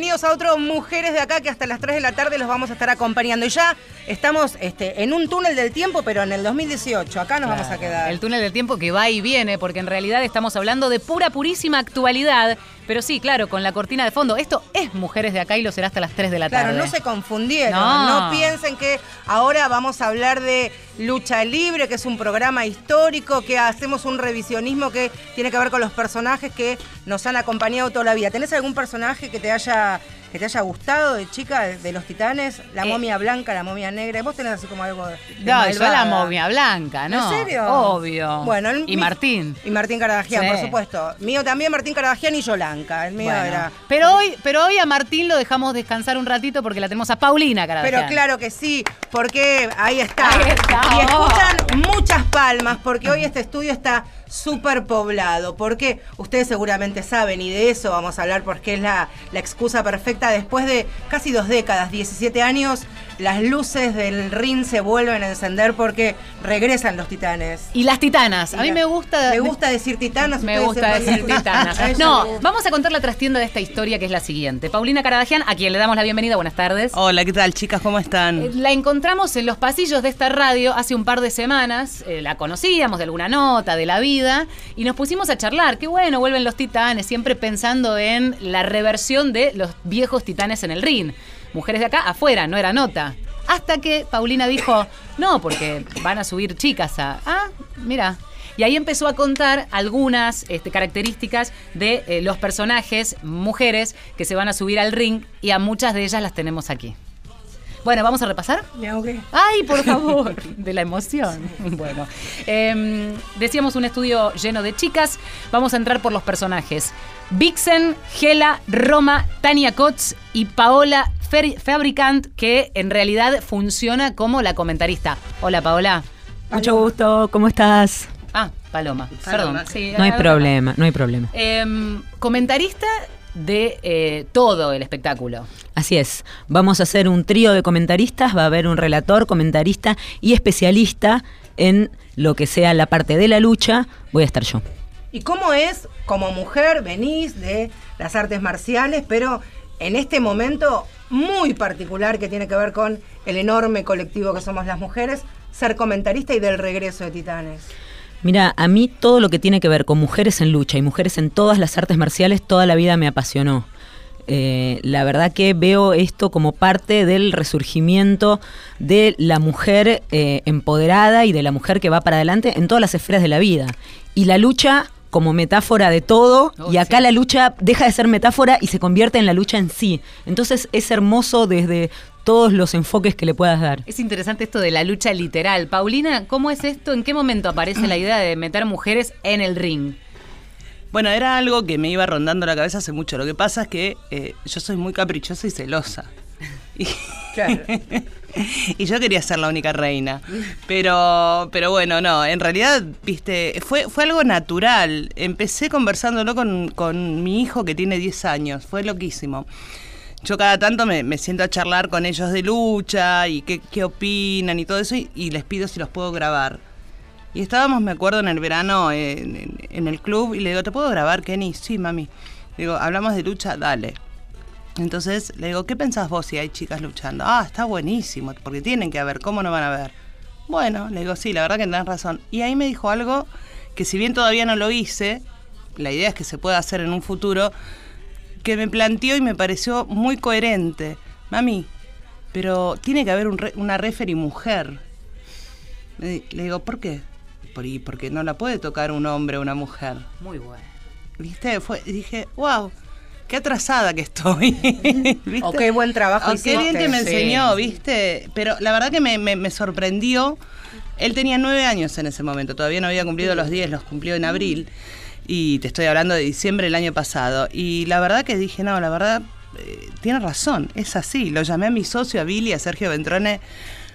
Bienvenidos a otro Mujeres de Acá, que hasta las 3 de la tarde los vamos a estar acompañando. Y ya estamos este, en un túnel del tiempo, pero en el 2018. Acá nos vamos a quedar. El túnel del tiempo que va y viene, porque en realidad estamos hablando de pura, purísima actualidad. Pero sí, claro, con la cortina de fondo. Esto es Mujeres de Acá y lo será hasta las 3 de la tarde. Claro, no se confundieron. No. No. piensen que ahora vamos a hablar de Lucha Libre, que es un programa histórico, que hacemos un revisionismo que tiene que ver con los personajes que nos han acompañado toda la vida. ¿Tenés algún personaje que te haya, que te haya gustado de chica, de, los titanes? La Eh. momia blanca, la momia negra. Vos tenés así como algo de. No, yo la momia blanca, ¿no? ¿En serio? Obvio. Bueno, el y mi- Martín. Y Martín Caradagian, Sí. por supuesto. Mío también, Martín Caradagian y Yolanca. El mío Bueno, era. Pero hoy, pero hoy a Martín lo dejamos descansar un ratito porque la tenemos a Paulina, cara. Pero claro que sí, porque ahí está. Ahí está. Y escuchan muchas palmas, porque hoy este estudio está súper poblado. Porque ustedes seguramente saben, y de eso vamos a hablar porque es la, la excusa perfecta. Después de casi dos décadas, 17 años, las luces del ring se vuelven a encender porque regresan los titanes. Y las titanas. A mí me gusta. Me gusta decir titanas. Me gusta decir titanas. No, vamos a contar la trastienda de esta historia que es la siguiente. Paulina Caradagian, a quien le damos la bienvenida, buenas tardes. Hola, ¿qué tal, chicas? ¿Cómo Eh, están? La encontramos en los pasillos de esta radio hace un par de semanas. eh, la conocíamos de alguna nota, de la vida, y nos pusimos a charlar. Qué bueno, vuelven los titanes, siempre pensando en la reversión de los viejos titanes en el ring. Mujeres de acá, afuera, no era nota. Hasta que Paulina dijo, no, porque van a subir chicas a... Ah, mira. Y ahí empezó a contar algunas este, características de eh, los personajes, mujeres, que se van a subir al ring, y a muchas de ellas las tenemos aquí. Bueno, ¿vamos a repasar? Me ahogué. Ay, por favor, de la emoción. Bueno, em, decíamos un estudio lleno de chicas. Vamos a entrar por los personajes. Vixen, Gela, Roma, Tania Kotz y Paola Fabricant, que en realidad funciona como la comentarista. Hola, Paola. Mucho gusto, ¿cómo estás? Ah, Paloma. Paloma. Perdón. Sí, No hay problema, no hay problema. em, comentarista de eh, todo el espectáculo. Así es, vamos a hacer un trío de comentaristas, va a haber un relator, comentarista y especialista en lo que sea la parte de la lucha, voy a estar yo. ¿Y cómo es, como mujer, venís de las artes marciales, pero en este momento muy particular que tiene que ver con el enorme colectivo que somos las mujeres, ser comentarista y del regreso de Titanes? Mira, a mí todo lo que tiene que ver con mujeres en lucha y mujeres en todas las artes marciales toda la vida me apasionó. Eh, la verdad que veo esto como parte del resurgimiento de la mujer eh, empoderada y de la mujer que va para adelante en todas las esferas de la vida. Y la lucha como metáfora de todo, Oh, y acá sí. la lucha deja de ser metáfora y se convierte en la lucha en sí. Entonces es hermoso desde todos los enfoques que le puedas dar. Es interesante esto de la lucha literal. Paulina, ¿cómo es esto? ¿En qué momento aparece la idea de meter mujeres en el ring? Bueno, era algo que me iba rondando la cabeza hace mucho. Lo que pasa es que eh, yo soy muy caprichosa y celosa. Y, Claro. y yo quería ser la única reina. Pero, pero bueno, no, en realidad, viste, fue, fue algo natural. Empecé conversándolo con, con mi hijo que tiene 10 años. Fue loquísimo. Yo cada tanto me, me siento a charlar con ellos de lucha y qué, qué opinan y todo eso y, les pido si los puedo grabar. Y estábamos, me acuerdo, en el verano en, en- el club y le digo, ¿te puedo grabar, Kenny? Sí, mami. Digo, ¿hablamos de lucha? Dale. Entonces le digo, ¿qué pensás vos si hay chicas luchando? Ah, está buenísimo, porque tienen que haber, ¿cómo no van a ver? Bueno, le digo, sí, la verdad que tenés razón. Y ahí me dijo algo que si bien todavía no lo hice, la idea es que se pueda hacer en un futuro, que me planteó y me pareció muy coherente. Mami, pero tiene que haber un re- una referee mujer. Le, le digo, ¿por qué? Por, y porque no la puede tocar un hombre o una mujer. Muy bueno. ¿Viste? Fue, dije, wow, qué atrasada que estoy. ¿Viste? O qué buen trabajo O qué bien que me Sí. enseñó, ¿viste? Pero la verdad que me, me- me sorprendió. Él tenía nueve años en ese momento, todavía no había cumplido los diez, los cumplió en abril. Y te estoy hablando de diciembre del año pasado. Y la verdad que dije, no, la verdad, eh, tiene razón, es así. Lo llamé a mi socio, a Billy, a Sergio Ventrone.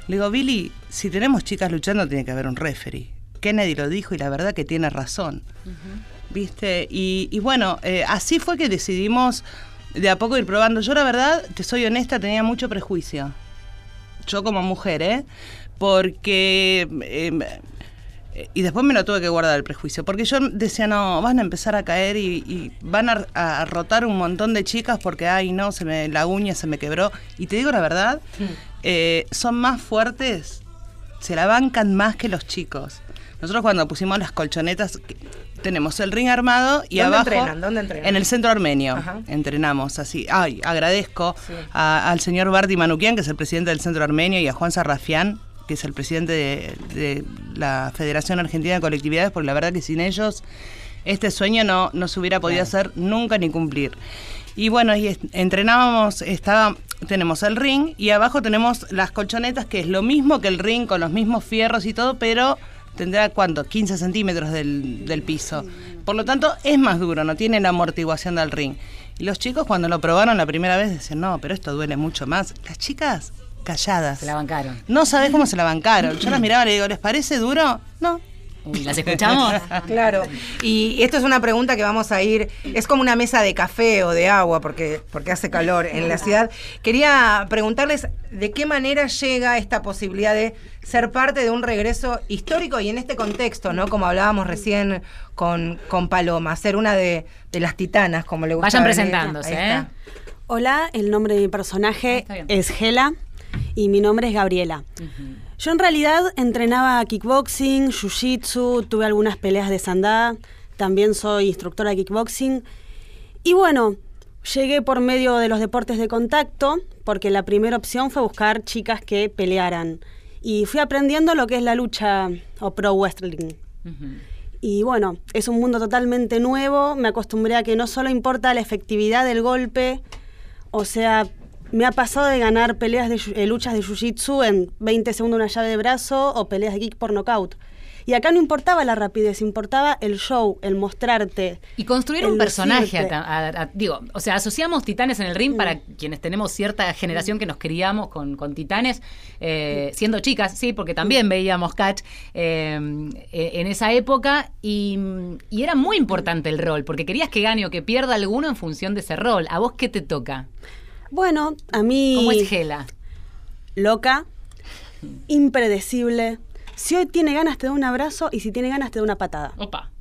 Le digo, Billy, si tenemos chicas luchando, tiene que haber un referee. Kennedy lo dijo y la verdad que tiene razón. ¿Viste? Y, y bueno, eh, así fue que decidimos de a poco ir probando. Yo la verdad, te soy honesta, tenía mucho prejuicio. Yo como mujer, ¿eh? Porque eh, Eh, Y después me lo tuve que guardar el prejuicio, porque yo decía, no, van a empezar a caer y, y van a, a rotar un montón de chicas porque, ay, no, se me, la uña se me quebró. Y te digo la verdad, eh, son más fuertes, se la bancan más que los chicos. Nosotros cuando pusimos las colchonetas, tenemos el ring armado y ¿Dónde abajo... entrenan? ¿Dónde entrenan? En el centro armenio. Ajá. Entrenamos así. Ay, agradezco Sí. a- al señor Bardi Manukian, que es el presidente del centro armenio, y a Juan Sarrafián, que es el presidente de, de la Federación Argentina de Colectividades, porque la verdad que sin ellos este sueño no, no se hubiera podido hacer nunca ni cumplir. Y bueno, y entrenábamos, estaba, tenemos el ring y abajo tenemos las colchonetas, que es lo mismo que el ring, con los mismos fierros y todo, pero tendrá cuánto, 15 centímetros del, del piso. Por lo tanto, es más duro, no tiene la amortiguación del ring. Y los chicos cuando lo probaron la primera vez decían, no, pero esto duele mucho más. Las chicas calladas. Se la bancaron. No sabés cómo se la bancaron. Yo las miraba y le digo, ¿les parece duro? No. Uy, ¿Las escuchamos? Claro. Y esto es una pregunta que vamos a ir. Es como una mesa de café o de agua, porque, porque hace calor en la ciudad. Quería preguntarles de qué manera llega esta posibilidad de ser parte de un regreso histórico y en este contexto, ¿no? Como hablábamos recién con, con Paloma, ser una de, de las titanas, como le gusta. Vayan presentándose. ¿eh? Hola, el nombre de mi personaje es Gela y mi nombre es Gabriela. Yo en realidad entrenaba kickboxing, jiu-jitsu, tuve algunas peleas de sandá, también soy instructora de kickboxing. Y bueno, llegué por medio de los deportes de contacto, porque la primera opción fue buscar chicas que pelearan. Y fui aprendiendo lo que es la lucha o pro wrestling. Y bueno, es un mundo totalmente nuevo. Me acostumbré a que no solo importa la efectividad del golpe, o sea, me ha pasado de ganar peleas de eh, luchas de jiu-jitsu en 20 segundos una llave de brazo o peleas de kick por knockout. Y acá no importaba la rapidez, importaba el show, el mostrarte. Y construir un personaje, a- a- a- digo, o sea, asociamos titanes en el ring para quienes tenemos cierta generación que nos criamos con, con titanes, eh, siendo chicas, sí, porque también veíamos Catch eh, en esa época y, y era muy importante el rol, porque querías que gane o que pierda alguno en función de ese rol. ¿A vos qué te toca? Bueno, a mí... ¿Cómo es Gela? Loca, impredecible. Si hoy tiene ganas te da un abrazo y si tiene ganas te da una patada. Opa.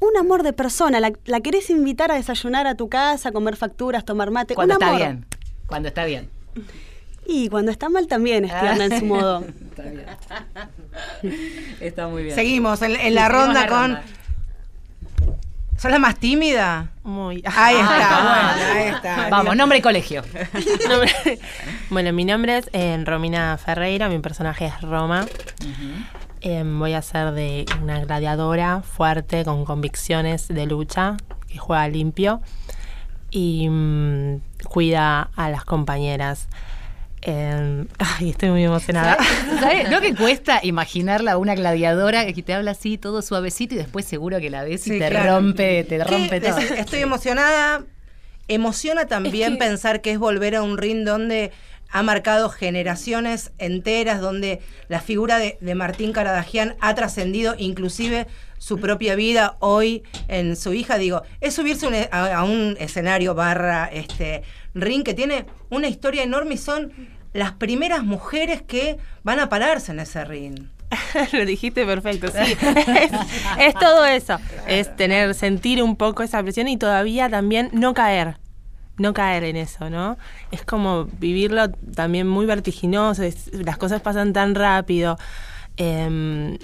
Un amor de persona, la, la querés invitar a desayunar a tu casa, a comer facturas, tomar mate. Cuando un está amor. bien. Cuando está bien. Y cuando está mal también es tierna en su modo. Está bien. Está muy bien. Seguimos en, la ronda la con. ronda. ¿Sos la más tímida? Muy. Ahí está, Ah, bueno, ahí está. Vamos, nombre y colegio. Bueno, mi nombre es eh, Romina Ferreira, mi personaje es Roma. Em, voy a ser de una gladiadora fuerte, con convicciones de lucha, que juega limpio y mm, cuida a las compañeras. Em, ay, estoy muy emocionada. ¿Sabes lo que cuesta imaginarla a una gladiadora que te habla así todo suavecito y después seguro que la ves y Sí, te claro. rompe, te ¿Qué? rompe todo? Estoy emocionada. Emociona también Es que- pensar que es volver a un ring donde ha marcado generaciones enteras, donde la figura de, de Martín Caradagian ha trascendido inclusive su propia vida hoy en su hija. Digo, es subirse un e- a, a un escenario barra este ring que tiene una historia enorme y son las primeras mujeres que van a pararse en ese ring. Lo dijiste perfecto, sí. es, es todo eso. Es tener, sentir un poco esa presión y todavía también no caer. No caer en eso, ¿no? Es como vivirlo también muy vertiginoso, es- las cosas pasan tan rápido. em,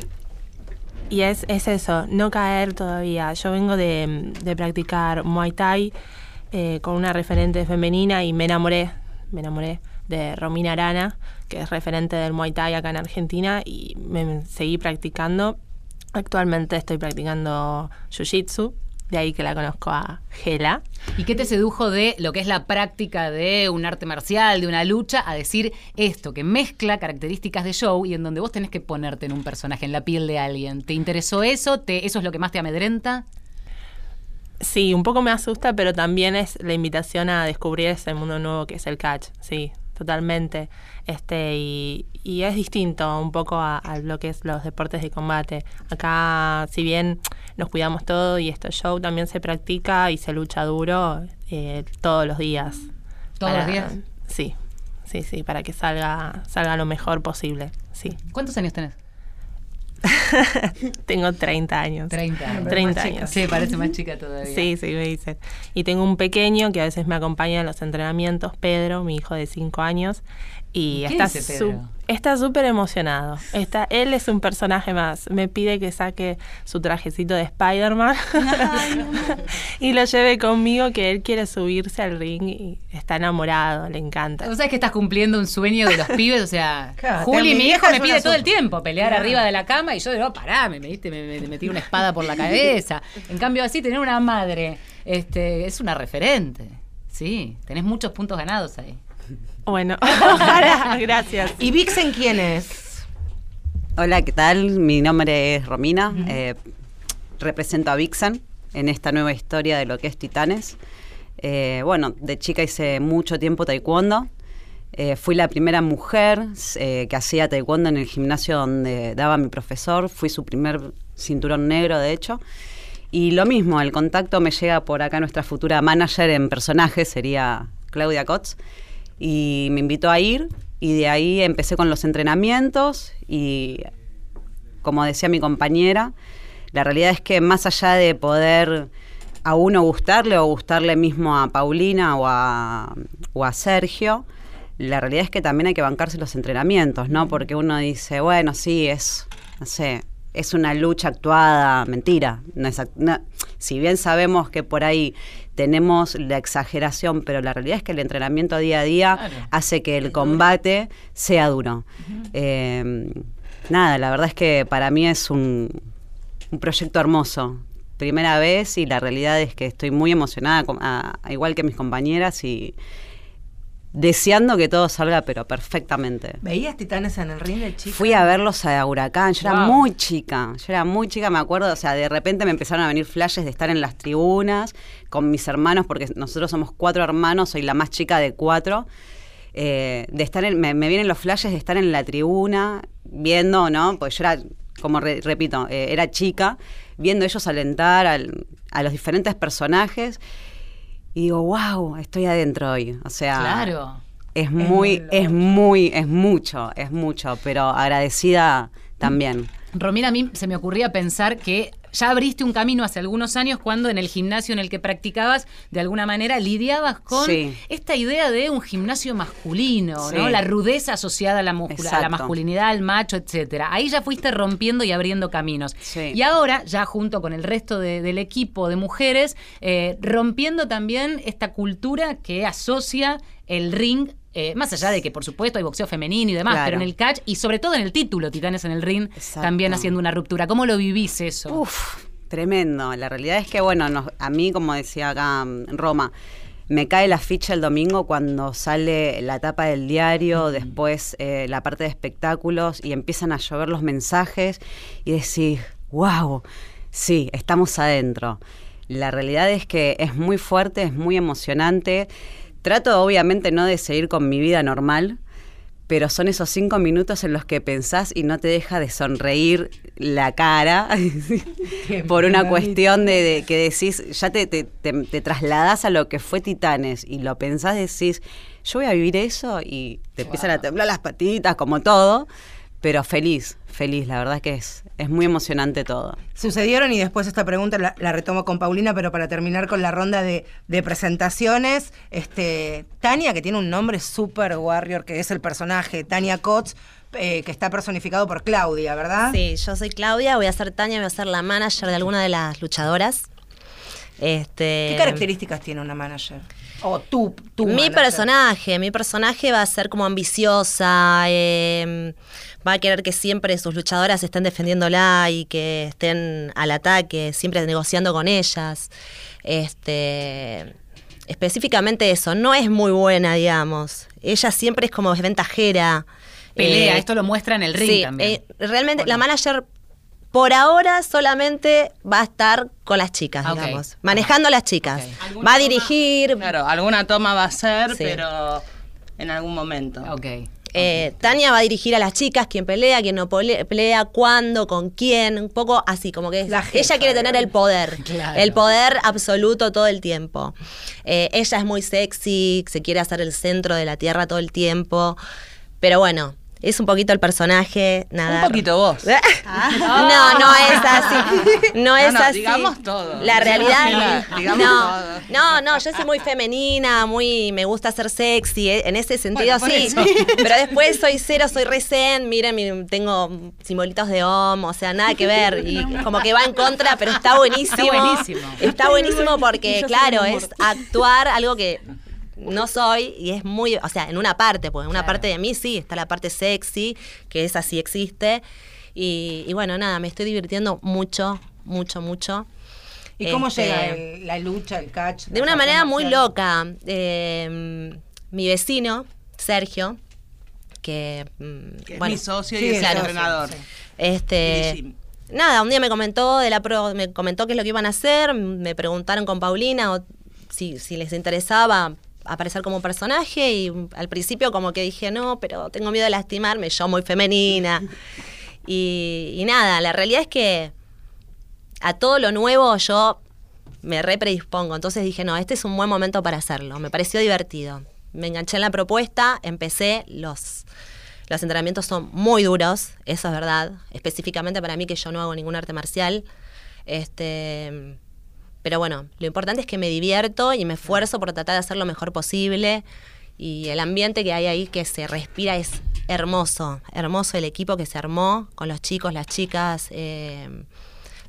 y es, es eso, no caer todavía. Yo vengo de, de practicar Muay Thai eh, con una referente femenina y me enamoré, me enamoré de Romina Arana, que es referente del Muay Thai acá en Argentina y me, seguí practicando. Actualmente estoy practicando Jiu-Jitsu, de ahí que la conozco a Gela. ¿Y qué te sedujo de lo que es la práctica de un arte marcial, de una lucha, a decir esto, que mezcla características de show y en donde vos tenés que ponerte en un personaje, en la piel de alguien? ¿Te interesó eso? ¿Te, ¿Eso es lo que más te amedrenta? Sí, un poco me asusta, pero también es la invitación a descubrir ese mundo nuevo que es el catch, sí, totalmente. Este, y, y es distinto un poco a, a lo que es los deportes de combate. Acá, si bien nos cuidamos todo y este show también se practica y se lucha duro eh, todos los días. ¿Todos los días? Sí, sí, sí, para que salga, salga lo mejor posible, sí. ¿Cuántos años tenés? tengo 30 años. 30 años. 30 años. Sí, parece más chica todavía. Sí, sí, me dicen. Y tengo un pequeño que a veces me acompaña en los entrenamientos, Pedro, mi hijo de 5 años. Y ¿Qué está dice Pedro? Está súper emocionado. Está, él es un personaje más. Me pide que saque su trajecito de Spider-Man y lo lleve conmigo, que él quiere subirse al ring y está enamorado, le encanta. ¿Vos sabés que estás cumpliendo un sueño de los pibes? O sea, Claro, Juli, mi hijo, me pide todo el tiempo pelear Claro. arriba de la cama y yo digo, pará, me, metiste, me, me- me metí una espada por la cabeza. En cambio, así, tener una madre este, es una referente. Sí, tenés muchos puntos ganados ahí. Bueno, ojalá, gracias. ¿Y Vixen quién es? Hola, ¿qué tal? Mi nombre es Romina. eh, represento a Vixen en esta nueva historia de lo que es Titanes. Eh, bueno, de chica hice mucho tiempo taekwondo. Eh, fui la primera mujer eh, que hacía taekwondo en el gimnasio donde daba mi profesor. Fui su primer cinturón negro, de hecho. Y lo mismo, el contacto me llega por acá nuestra futura manager en personaje, sería Claudia Kotz. Y me invitó a ir y de ahí empecé con los entrenamientos y como decía mi compañera, la realidad es que más allá de poder a uno gustarle o gustarle mismo a Paulina o a, o a Sergio, la realidad es que también hay que bancarse los entrenamientos, ¿no? Porque uno dice, bueno, sí, es, no sé, es una lucha actuada, mentira. No es si bien sabemos que por ahí tenemos la exageración, pero la realidad es que el entrenamiento día a día Claro. hace que el combate sea duro. Eh, nada, la verdad es que para mí es un, un proyecto hermoso. Primera vez y la realidad es que estoy muy emocionada, com- a- a- igual que mis compañeras, y deseando que todo salga, pero perfectamente. ¿Veías Titanes en el ring de chica? Fui a verlos a Huracán, yo era muy chica, yo era muy chica, me acuerdo, o sea, de repente me empezaron a venir flashes de estar en las tribunas con mis hermanos, porque nosotros somos cuatro hermanos, soy la más chica de cuatro, eh, de estar en, me, me vienen los flashes de estar en la tribuna, viendo, ¿no? Pues yo era, como re- repito, eh, era chica, viendo ellos alentar al- a los diferentes personajes, y digo, wow, estoy adentro hoy, o sea... Claro. Es muy, es muy, es mucho, es mucho, pero agradecida también. Romina, a mí se me ocurría pensar que ya abriste un camino hace algunos años cuando en el gimnasio en el que practicabas, de alguna manera lidiabas con Sí. esta idea de un gimnasio masculino, ¿no? La rudeza asociada a la, a la masculinidad, al macho, etcétera. Ahí ya fuiste rompiendo y abriendo caminos. Sí. Y ahora, ya junto con el resto de- del equipo de mujeres, eh, rompiendo también esta cultura que asocia el ring. Eh, más allá de que, por supuesto, hay boxeo femenino y demás, Claro. pero en el catch y sobre todo en el título, Titanes en el Ring, Exacto. también haciendo una ruptura. ¿Cómo lo vivís eso? Uf, tremendo. La realidad es que, bueno, nos- a mí, como decía acá en Roma, me cae la ficha el domingo cuando sale la tapa del diario, después eh, la parte de espectáculos y empiezan a llover los mensajes y decís, wow, sí, estamos adentro. La realidad es que es muy fuerte, es muy emocionante. Trato obviamente no de seguir con mi vida normal, pero son esos cinco minutos en los que pensás y no te deja de sonreír la cara por una cuestión de, de que decís, ya te, te, te, te trasladás a lo que fue Titanes y lo pensás, decís, yo voy a vivir eso y te empiezan a temblar las patitas, como todo, pero feliz, feliz, la verdad que es, es muy emocionante todo. Sucedieron y después esta pregunta la, la retomo con Paulina, pero para terminar con la ronda de, de presentaciones, este, Tania, que tiene un nombre super warrior, que es el personaje, Tania Kotz, eh, que está personificado por Claudia, ¿verdad? Sí, yo soy Claudia, voy a ser Tania, voy a ser la manager de alguna de las luchadoras. Este, ¿Qué características tiene una manager? O tú, tú. Mi manager. personaje, mi personaje va a ser como ambiciosa, eh, va a querer que siempre sus luchadoras estén defendiéndola y que estén al ataque, siempre negociando con ellas. Este, específicamente eso, no es muy buena, digamos. Ella siempre es como ventajera. Pelea, Eh, esto lo muestra en el ring sí, también. eh, realmente la manager por ahora solamente va a estar con las chicas, Ah, digamos, manejando a las chicas. Va a dirigir. Claro, alguna toma va a ser, Sí. pero en algún momento. Ok. Eh, Tania va a dirigir a las chicas, quién pelea, quién no pelea, cuándo, con quién, un poco así, como que La ella quiere tener el poder, Claro. el poder absoluto todo el tiempo. Eh, ella es muy sexy, se quiere hacer el centro de la tierra todo el tiempo, pero bueno, es un poquito el personaje, nada. Un poquito vos. No, no es así. No es no, así. digamos todo. La realidad. Digamos no, todo. no, no, yo soy muy femenina, muy me gusta ser sexy, eh, en ese sentido Bueno, sí. eso. Pero después soy cero, soy re zen, miren, mi- tengo simbolitos de om, o sea, nada que ver. Y como que va en contra, pero está buenísimo. Está buenísimo. Está buenísimo porque, claro, es actuar algo que no soy y es muy, o sea, en una parte, pues en una parte de mí sí, está la parte sexy, que esa sí existe. Y, y bueno, nada, me estoy divirtiendo mucho, mucho, mucho. ¿Y cómo Este, llega el- la lucha, el catch? De una manera muy loca. Eh, mi vecino, Sergio, que, mm, es mi socio Sí, y es el claro, entrenador. sí, sí. este, nada, un día me comentó de la pro- me comentó qué es lo que iban a hacer, me preguntaron con Paulina o si, si les interesaba aparecer como personaje y al principio como que dije no, pero tengo miedo de lastimarme, yo muy femenina. Y, y nada, la realidad es que a todo lo nuevo yo me re predispongo. Entonces dije, no, este es un buen momento para hacerlo. Me pareció divertido. Me enganché en la propuesta, empecé, los, los entrenamientos son muy duros, eso es verdad. Específicamente para mí que yo no hago ningún arte marcial. Este, pero bueno, lo importante es que me divierto y me esfuerzo por tratar de hacer lo mejor posible. Y el ambiente que hay ahí que se respira es hermoso. Hermoso el equipo que se armó con los chicos, las chicas, eh,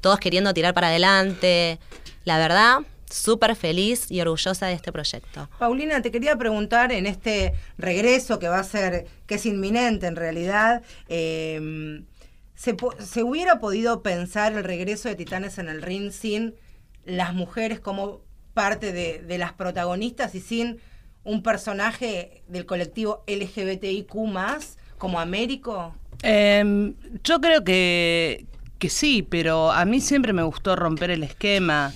todos queriendo tirar para adelante. La verdad, súper feliz y orgullosa de este proyecto. Paulina, te quería preguntar en este regreso que va a ser, que es inminente en realidad, eh, ¿se, se hubiera podido pensar el regreso de Titanes en el ring sin las mujeres como parte de, las protagonistas y sin un personaje del colectivo LGBTIQ como Américo? Em, yo creo que, que sí, pero a mí siempre me gustó romper el esquema.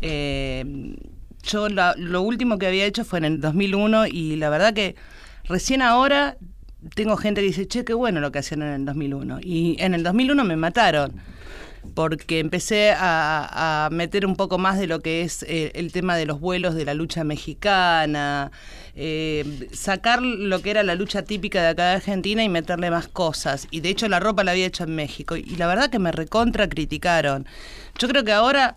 Em, yo lo último que había hecho fue en el 2001 y la verdad que recién ahora tengo gente que dice, che, qué bueno lo que hacían en el 2001. Y en el 2001 me mataron porque empecé a, a meter un poco más de lo que es eh, el tema de los vuelos de la lucha mexicana, eh, sacar lo que era la lucha típica de acá de Argentina y meterle más cosas. Y de hecho la ropa la había hecho en México. Y la verdad que me recontra criticaron. Yo creo que ahora,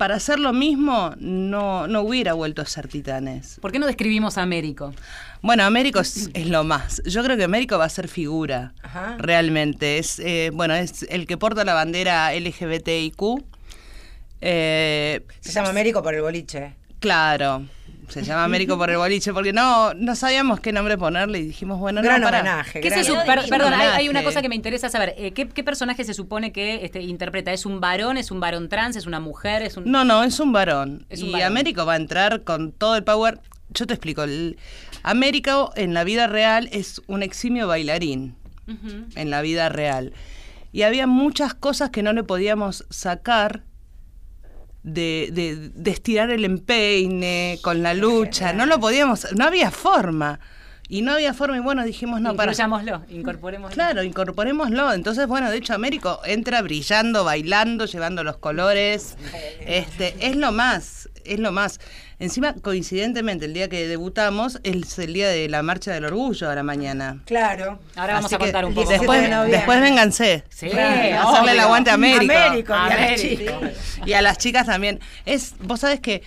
para hacer lo mismo, no, no hubiera vuelto a ser titanes. ¿Por qué no describimos a Américo? Bueno, Américo es, es lo más. Yo creo que Américo va a ser figura, Ajá. realmente. Es, eh, bueno, es el que porta la bandera LGBTIQ. Eh, Se llama Américo por el boliche. claro, se llama Américo por el boliche, porque no, no sabíamos qué nombre ponerle y dijimos, bueno, Gran no, homenaje. ¿Qué gran se per- perdón, hay, hay una cosa que me interesa saber. Eh, ¿qué, qué personaje se supone que este, interpreta? ¿Es un varón? ¿Es un varón trans? ¿Es una mujer? ¿Es un... No, no, es un varón. Es un y varón. Américo va a entrar con todo el power. Yo te explico. El, Américo en la vida real es un eximio bailarín. En la vida real. Y había muchas cosas que no le podíamos sacar de, de- de estirar el empeine con la lucha. No lo podíamos, no había forma. Y no había forma y bueno, dijimos, no, para... Incorporémoslo. Claro, incorporémoslo. Entonces, bueno, de hecho, Américo entra brillando, bailando, llevando los colores. Este, es lo más, es lo más. Encima, coincidentemente, el día que debutamos es el día de la marcha del orgullo a la mañana. Claro. Ahora vamos Así a que contar un poco. después- Después, de después vénganse. Sí, Claro, obvio. hacerle el aguante a. Américo, y a chicas. Y a las chicas también. Es, vos sabés que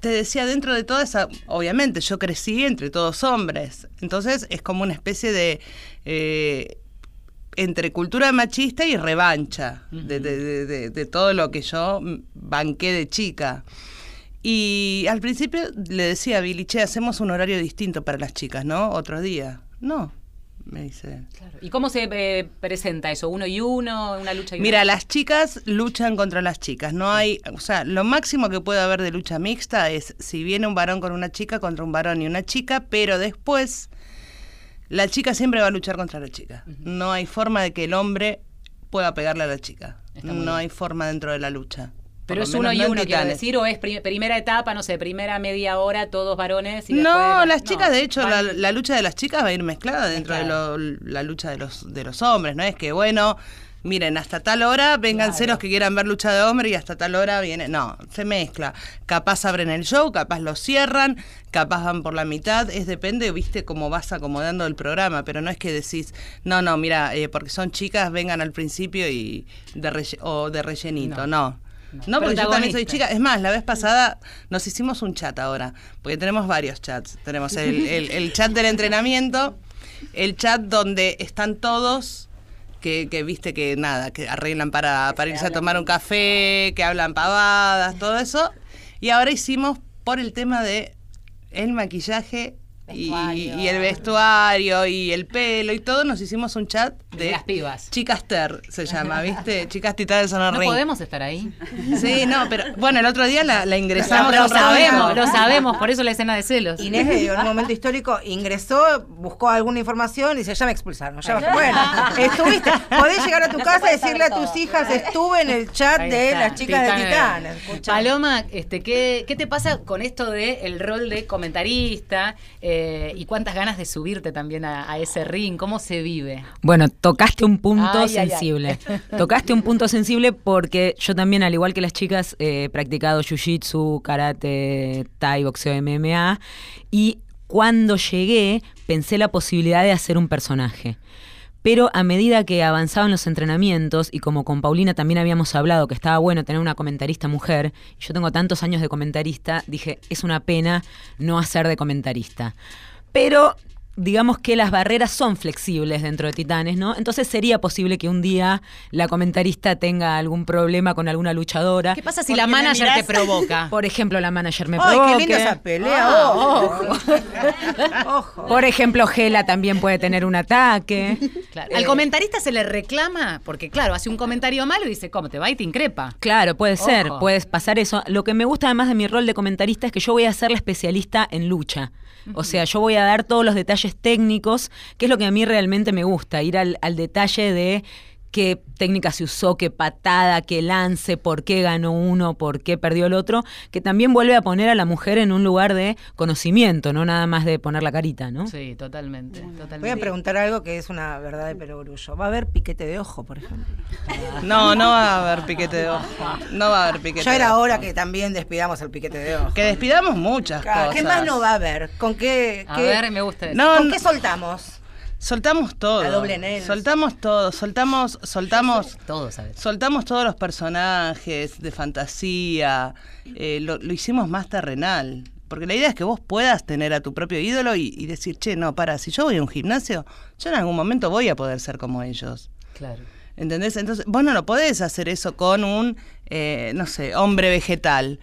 te decía, dentro de toda esa, obviamente yo crecí entre todos hombres. Entonces es como una especie de eh, entre cultura machista y revancha de, de- de- de- de todo lo que yo banqué de chica. Y al principio le decía a Billy, che, hacemos un horario distinto para las chicas, ¿no? Otro día. No, me dice. Claro. ¿Y cómo se eh, presenta eso? ¿Uno y uno? ¿Una lucha y Mira, las chicas luchan contra las chicas. No hay, o sea, lo máximo que puede haber de lucha mixta es si viene un varón con una chica contra un varón y una chica, pero después la chica siempre va a luchar contra la chica. No hay forma de que el hombre pueda pegarle a la chica. No bien. hay forma dentro de la lucha. Pero es uno y uno, quiero decir, o es pri- primera etapa, no sé, primera media hora, todos varones y No, después- las chicas, no, de hecho, la, la lucha de las chicas va a ir mezclada dentro Mezclada. de lo- la lucha de los, de los hombres, ¿no? Es que, bueno, miren, hasta tal hora vénganse los que quieran ver lucha de hombre y hasta tal hora viene. No, se mezcla. Capaz abren el show, capaz lo cierran, capaz van por la mitad. Es depende, viste, cómo vas acomodando el programa. Pero no es que decís, no, no, mira, eh, porque son chicas, vengan al principio y de o de rellenito. No. No, porque yo también soy chica. Es más, la vez pasada nos hicimos un chat ahora, porque tenemos varios chats. Tenemos el, el- el chat del entrenamiento, el chat donde están todos, que, que viste que nada, que arreglan para, para irse a tomar un café, que hablan pavadas, todo eso. Y ahora hicimos por el tema de el maquillaje. Y, y el vestuario y el pelo y todo, nos hicimos un chat de, De las pibas. Chicas Ter se llama, ¿viste? Chicas Titanes Honor No Ring. podemos estar ahí. Sí, no, pero bueno, el otro día la, la ingresamos. lo sabemos, lo sabemos, por eso la escena de celos. Inés, en un momento histórico, ingresó, buscó alguna información y dice, ya me expulsaron. Ya me- Bueno, estuviste. Podés llegar a tu casa y decirle a tus hijas, estuve en el chat Ahí de está, las chicas de Titanes. Titanes. Escuchá. Paloma, este, ¿qué, ¿qué te pasa con esto de el rol de comentarista eh, y cuántas ganas de subirte también a, a ese ring? ¿Cómo se vive? Bueno, tocaste un punto Ay, ay, ay. sensible. Tocaste un punto sensible porque yo también, al igual que las chicas, eh, he practicado jiu-jitsu, karate, thai, boxeo, MMA. Y cuando llegué, pensé la posibilidad de hacer un personaje. Pero a medida que avanzaban los entrenamientos, y como con Paulina también habíamos hablado que estaba bueno tener una comentarista mujer, yo tengo tantos años de comentarista, dije, es una pena no hacer de comentarista. Pero digamos que las barreras son flexibles dentro de Titanes, ¿no? Entonces sería posible que un día la comentarista tenga algún problema con alguna luchadora. ¿Qué pasa si la manager te provoca? Por ejemplo, la manager me Ay, provoque. qué linda esa pelea. Ah, ojo. Ojo. Por ejemplo, Gela también puede tener un ataque. Claro. Al comentarista se le reclama, porque claro, hace un comentario malo y dice, ¿cómo te va y te increpa? Claro, puede ser, Ojo. puede pasar eso. Lo que me gusta además de mi rol de comentarista es que yo voy a ser la especialista en lucha. O sea, yo voy a dar todos los detalles técnicos, que es lo que a mí realmente me gusta, ir al, al detalle de qué técnica se usó, qué patada, qué lance, por qué ganó uno, por qué perdió el otro, que también vuelve a poner a la mujer en un lugar de conocimiento, no nada más de poner la carita, ¿no? Sí, totalmente, totalmente. Voy a preguntar algo que es una verdad de perogrullo. ¿Va a haber piquete de ojo, por ejemplo? No, no va a haber piquete de ojo. No va a haber piquete Ya de era ojo. hora que también despidamos el piquete de ojo. Que despidamos muchas Claro, cosas. ¿Qué más no va a haber? ¿Con qué, A qué- ver, me gusta eso. No, ¿con qué soltamos? Soltamos todo. La doble. Soltamos todo. Soltamos, soltamos. Todo, ¿sabes? Soltamos todos los personajes de fantasía, eh, lo, lo hicimos más terrenal. Porque la idea es que vos puedas tener a tu propio ídolo y, y decir, che, no, para, si yo voy a un gimnasio, yo en algún momento voy a poder ser como ellos. Claro. ¿Entendés? Entonces, vos no lo podés hacer eso con un, eh, no sé, hombre vegetal.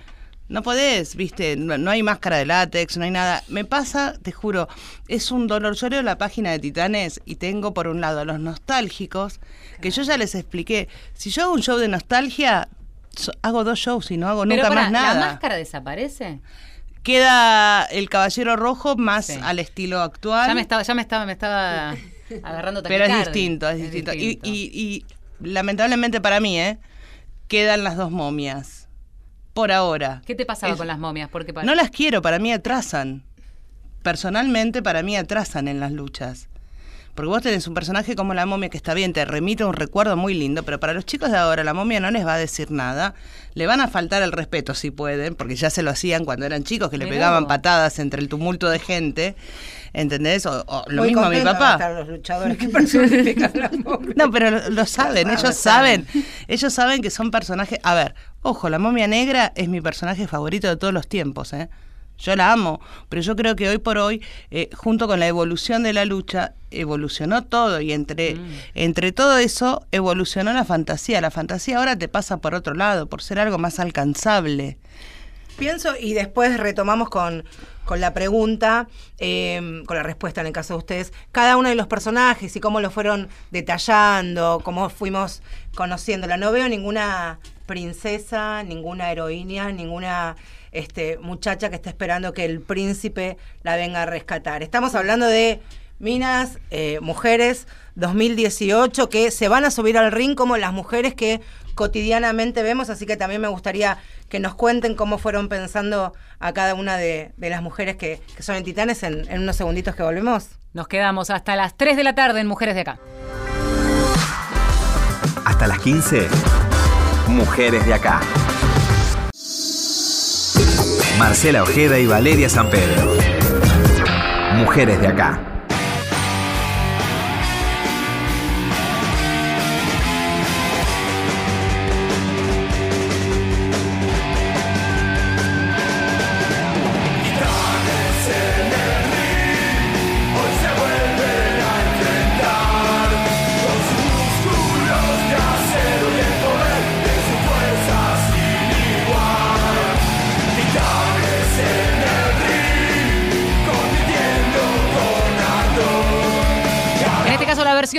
No podés, viste, no, no hay máscara de látex, no hay nada. Me pasa, te juro, es un dolor. Yo leo la página de Titanes y tengo por un lado a los nostálgicos, que yo ya les expliqué. Si yo hago un show de nostalgia, so- hago dos shows y no hago Pero nunca más nada. ¿La máscara desaparece? Queda el caballero rojo más Sí. al estilo actual. Ya me estaba, ya me estaba, me estaba agarrando Pero es distinto, es distinto. Y, y- y lamentablemente para mí, ¿eh? Quedan las dos momias. Por ahora. ¿Qué te pasaba Es- con las momias? Porque No las quiero, para mí atrasan. Personalmente, para mí atrasan en las luchas. Porque vos tenés un personaje como la momia que está bien, te remite a un recuerdo muy lindo, pero para los chicos de ahora la momia no les va a decir nada. Le van a faltar el respeto si pueden, porque ya se lo hacían cuando eran chicos, que le pegaban patadas entre el tumulto de gente. ¿Entendés? O, o lo Muy mismo a mi papá. estar los luchadores que. No, pero lo, lo saben, ellos lo saben. saben. Ellos saben que son personajes. A ver, ojo, la momia negra es mi personaje favorito de todos los tiempos, ¿eh? Yo la amo, pero yo creo que hoy por hoy, eh, junto con la evolución de la lucha, evolucionó todo y entre, Mm. entre todo eso evolucionó la fantasía. La fantasía ahora te pasa por otro lado, por ser algo más alcanzable. Pienso y después retomamos con, con la pregunta, eh, con la respuesta en el caso de ustedes, cada uno de los personajes y cómo lo fueron detallando, cómo fuimos conociéndola. No veo ninguna princesa, ninguna heroína, ninguna este, muchacha que esté esperando que el príncipe la venga a rescatar. Estamos hablando de minas, eh, mujeres 2018 que se van a subir al ring como las mujeres que cotidianamente vemos, así que también me gustaría que nos cuenten cómo fueron pensando a cada una de, de las mujeres que, que son en Titanes en, en unos segunditos que volvemos. Nos quedamos hasta las 3 de la tarde en Mujeres de Acá. hasta las 15, Mujeres de Acá. Marcela Ojeda y Valeria San Pedro. Mujeres de Acá.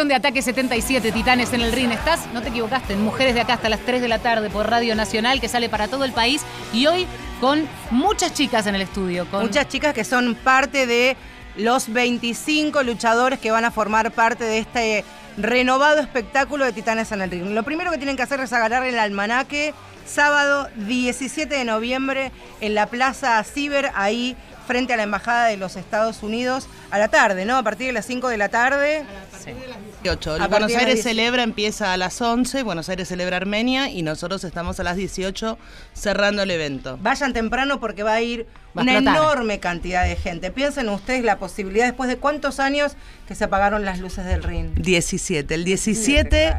De Ataque 77, Titanes en el Ring. Estás, no te equivocaste, en Mujeres de Acá hasta las 3 de la tarde por Radio Nacional que sale para todo el país y hoy con muchas chicas en el estudio. Con Muchas chicas que son parte de los 25 luchadores que van a formar parte de este renovado espectáculo de Titanes en el Ring. Lo primero que tienen que hacer es agarrar el almanaque. Sábado 17 de noviembre en la Plaza Ciber, ahí frente a la Embajada de los Estados Unidos, a la tarde, ¿no? A partir de las 5 de la tarde. 18. A partir Buenos de las Aires 10. celebra, empieza a las 11, Buenos Aires celebra Armenia y nosotros estamos a las 18 cerrando el evento. Vayan temprano porque va a ir Va una enorme cantidad de gente. Piensen ustedes la posibilidad, después de cuántos años que se apagaron las luces del ring. 17. El 17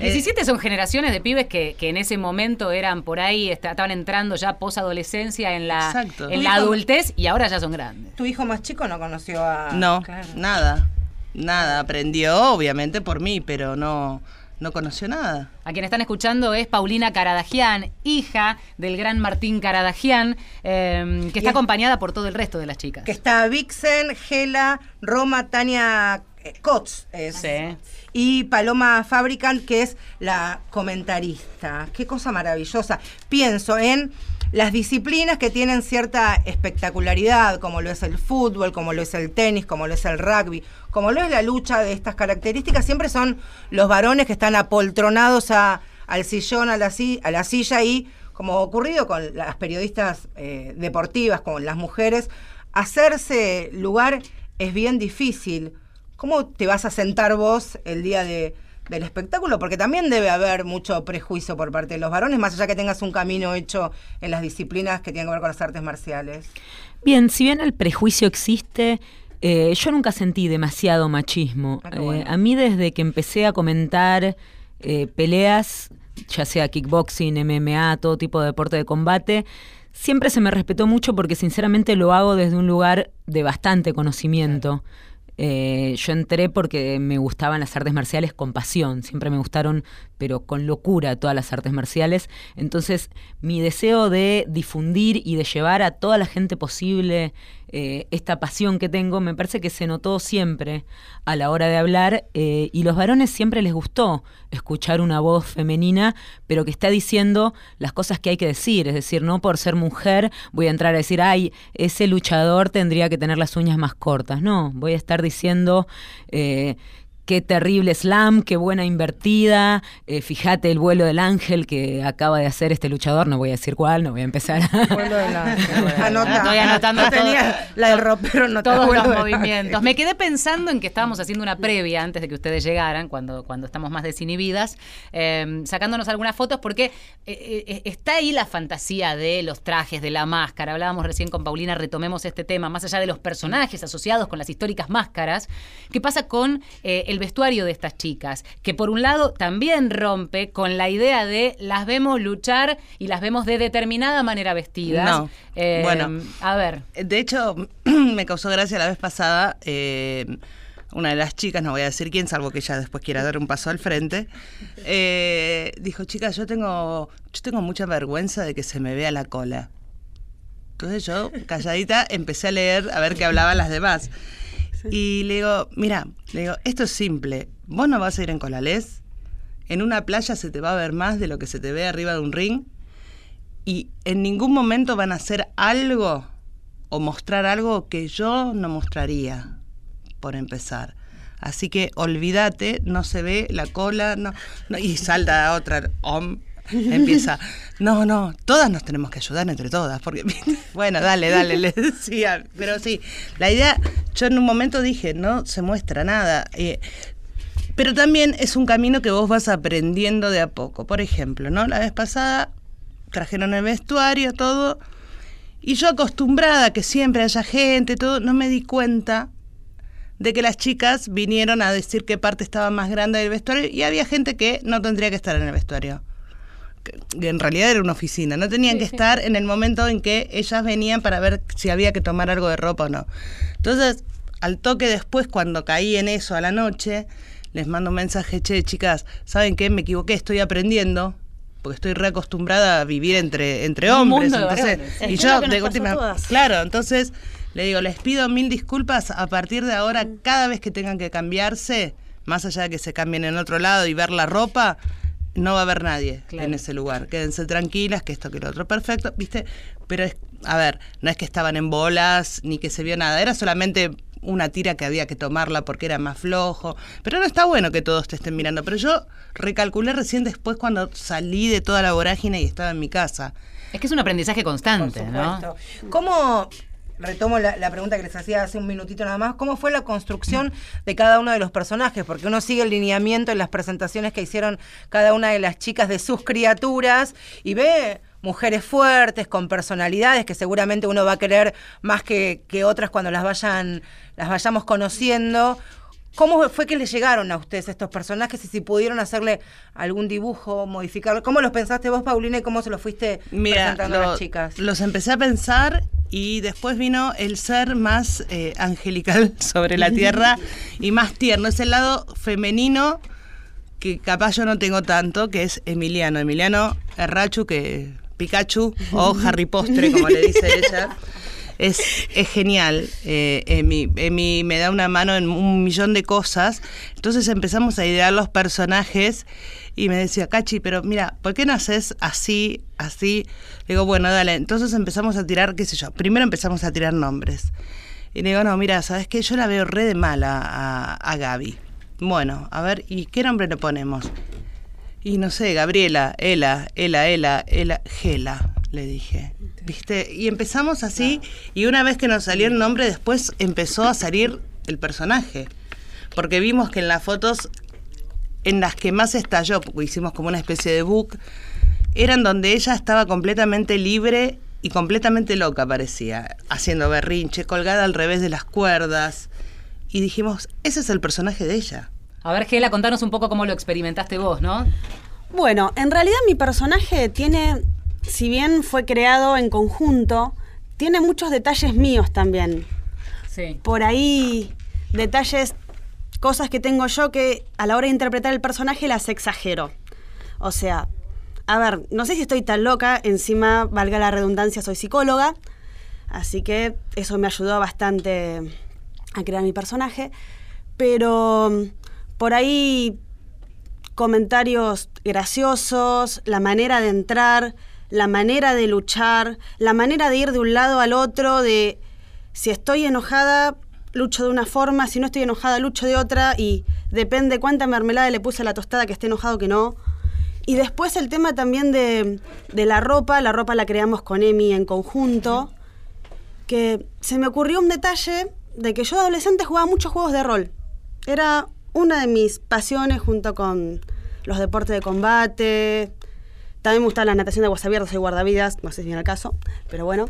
17 son generaciones de pibes que, que en ese momento eran por ahí, est- estaban entrando ya posadolescencia en la, Exacto. en la adultez y ahora ya son grandes. Tu hijo más chico no conoció a... no, Claro. nada. Nada. Aprendió, obviamente, por mí, pero no, no conoció nada. A quien están escuchando es Paulina Caradagian, hija del gran Martín Caradagian, eh, que está es- acompañada por todo el resto de las chicas. Que está Vixen, Gela, Roma, Tania eh, Kotz. es. Sí. Y Paloma Fabricant, que es la comentarista. Qué cosa maravillosa. Pienso en las disciplinas que tienen cierta espectacularidad, como lo es el fútbol, como lo es el tenis, como lo es el rugby, como lo es la lucha de estas características, siempre son los varones que están apoltronados a- al sillón, a la, a la silla y, como ha ocurrido con las periodistas eh, deportivas, con las mujeres, hacerse lugar es bien difícil. ¿Cómo te vas a sentar vos el día de, del espectáculo? Porque también debe haber mucho prejuicio por parte de los varones, más allá que tengas un camino hecho en las disciplinas que tienen que ver con las artes marciales. Bien, si bien el prejuicio existe, eh, yo nunca sentí demasiado machismo. Ah, Eh, a mí desde que empecé a comentar eh, peleas, ya sea kickboxing, MMA, todo tipo de deporte de combate, siempre se me respetó mucho porque sinceramente lo hago desde un lugar de bastante conocimiento. Eh, yo entré porque me gustaban las artes marciales con pasión, siempre me gustaron, pero con locura todas las artes marciales. Entonces, mi deseo de difundir y de llevar a toda la gente posible eh, esta pasión que tengo, me parece que se notó siempre a la hora de hablar eh, y los varones siempre les gustó escuchar una voz femenina, pero que está diciendo las cosas que hay que decir, es decir, no por ser mujer voy a entrar a decir, ay, ese luchador tendría que tener las uñas más cortas, no, voy a estar diciendo... eh, Qué terrible slam, qué buena invertida. eh, fíjate el vuelo del ángel que acaba de hacer este luchador. No voy a decir cuál, no voy a empezar. Vuelo Anota. Estoy anotando No todo- tenía la del ropero, no todos los movimientos. Me quedé pensando en que estábamos haciendo una previa antes de que ustedes llegaran, cuando, cuando estamos más desinhibidas, eh, sacándonos algunas fotos, porque eh, eh, está ahí la fantasía de los trajes, de la máscara. Hablábamos recién con Paulina, retomemos este tema, más allá de los personajes asociados con las históricas máscaras. ¿Qué pasa con eh, el vestuario de estas chicas? Que por un lado también rompe con la idea de las vemos luchar y las vemos de determinada manera vestidas. No. Eh, Bueno. A ver. De hecho, me causó gracia la vez pasada. eh, una de las chicas, no voy a decir quién, salvo que ella después quiera dar un paso al frente, eh, dijo, chicas, yo tengo, yo tengo mucha vergüenza de que se me vea la cola. Entonces yo, calladita, empecé a leer a ver qué hablaban las demás. Y le digo, mira, le digo, esto es simple. Vos no vas a ir en colales. En una playa se te va a ver más de lo que se te ve arriba de un ring. Y en ningún momento van a hacer algo o mostrar algo que yo no mostraría, por empezar. Así que olvídate, no se ve la cola, no, y salta otra, om, empieza, no, no, todas nos tenemos que ayudar entre todas, porque, bueno, dale, dale, le decía, pero sí, la idea, yo en un momento dije, no se muestra nada. Eh, Pero también es un camino que vos vas aprendiendo de a poco. Por ejemplo, ¿no? La vez pasada trajeron el vestuario, todo. Y yo acostumbrada a que siempre haya gente, todo, no me di cuenta de que las chicas vinieron a decir qué parte estaba más grande del vestuario y había gente que no tendría que estar en el vestuario. En realidad era una oficina, no tenían que estar en el momento en que ellas venían para ver si había que tomar algo de ropa o no. Entonces, al toque después, cuando caí en eso a la noche, les mando un mensaje, che, chicas, ¿saben qué? Me equivoqué, estoy aprendiendo, porque estoy reacostumbrada a vivir entre, entre hombres. entonces, y yo, de última- claro, entonces le digo, les pido mil disculpas, a partir de ahora, cada vez que tengan que cambiarse, más allá de que se cambien en otro lado y ver la ropa, no va a haber nadie Claro. en ese lugar. Quédense tranquilas, que esto que lo otro, perfecto, ¿viste? Pero es, a ver, no es que estaban en bolas ni que se vio nada, era solamente una tira que había que tomarla porque era más flojo. Pero no está bueno que todos te estén mirando. Pero yo recalculé recién después cuando salí de toda la vorágine y estaba en mi casa. Es que es un aprendizaje Por constante, ¿no? ¿Cómo, retomo la, la pregunta que les hacía hace un minutito nada más, cómo fue la construcción de cada uno de los personajes? Porque uno sigue el lineamiento en las presentaciones que hicieron cada una de las chicas de sus criaturas y ve mujeres fuertes, con personalidades que seguramente uno va a querer más que, que otras cuando las vayan, las vayamos conociendo. ¿Cómo fue que les llegaron a ustedes estos personajes y si pudieron hacerle algún dibujo, modificarlo? ¿Cómo los pensaste vos, Paulina, y cómo se los fuiste Mira, presentando a las chicas? los empecé a pensar y después vino el ser más eh, angelical sobre la tierra y más tierno. Es el lado femenino que capaz yo no tengo tanto, que es Emiliano. Emiliano Errachu, que Pikachu o Harry Postre, como le dice ella. Es, es genial. Eh, Emi, Emi me da una mano en un millón de cosas. Entonces empezamos a idear los personajes y me decía, Cachi, pero mira, ¿por qué no haces así, así? Le digo, bueno, dale. Entonces empezamos a tirar, qué sé yo. Primero empezamos a tirar nombres. Y le digo, no, mira, ¿sabes qué? Yo la veo re de mala a, a Gaby. Bueno, a ver, ¿y qué nombre le ponemos? Y no sé, Gabriela, Ela, Ela, Ela, Ela, Gela, le dije. ¿Viste? Y empezamos así, y una vez que nos salió el nombre, después empezó a salir el personaje. Porque vimos que en las fotos, en las que más estalló, porque hicimos como una especie de book, eran donde ella estaba completamente libre y completamente loca, parecía, haciendo berrinche, colgada al revés de las cuerdas. Y dijimos, ese es el personaje de ella. A ver, Gela, contanos un poco cómo lo experimentaste vos, ¿no? Bueno, en realidad mi personaje tiene, si bien fue creado en conjunto, tiene muchos detalles míos también. Sí. Por ahí, detalles, cosas que tengo yo que a la hora de interpretar el personaje las exagero. O sea, a ver, no sé si estoy tan loca, encima, valga la redundancia, soy psicóloga, así que eso me ayudó bastante a crear mi personaje, pero mm, por ahí comentarios graciosos, la manera de entrar, la manera de luchar, la manera de ir de un lado al otro, de si estoy enojada, lucho de una forma, si no estoy enojada, lucho de otra, y depende cuánta mermelada le puse a la tostada que esté enojado que no. Y después el tema también de, de la ropa, la ropa la creamos con Emi en conjunto, que se me ocurrió un detalle de que yo adolescente jugaba muchos juegos de rol. Era una de mis pasiones junto con los deportes de combate. También me gustaba la natación de aguas abiertas, soy guardavidas, no sé si viene el caso, pero bueno.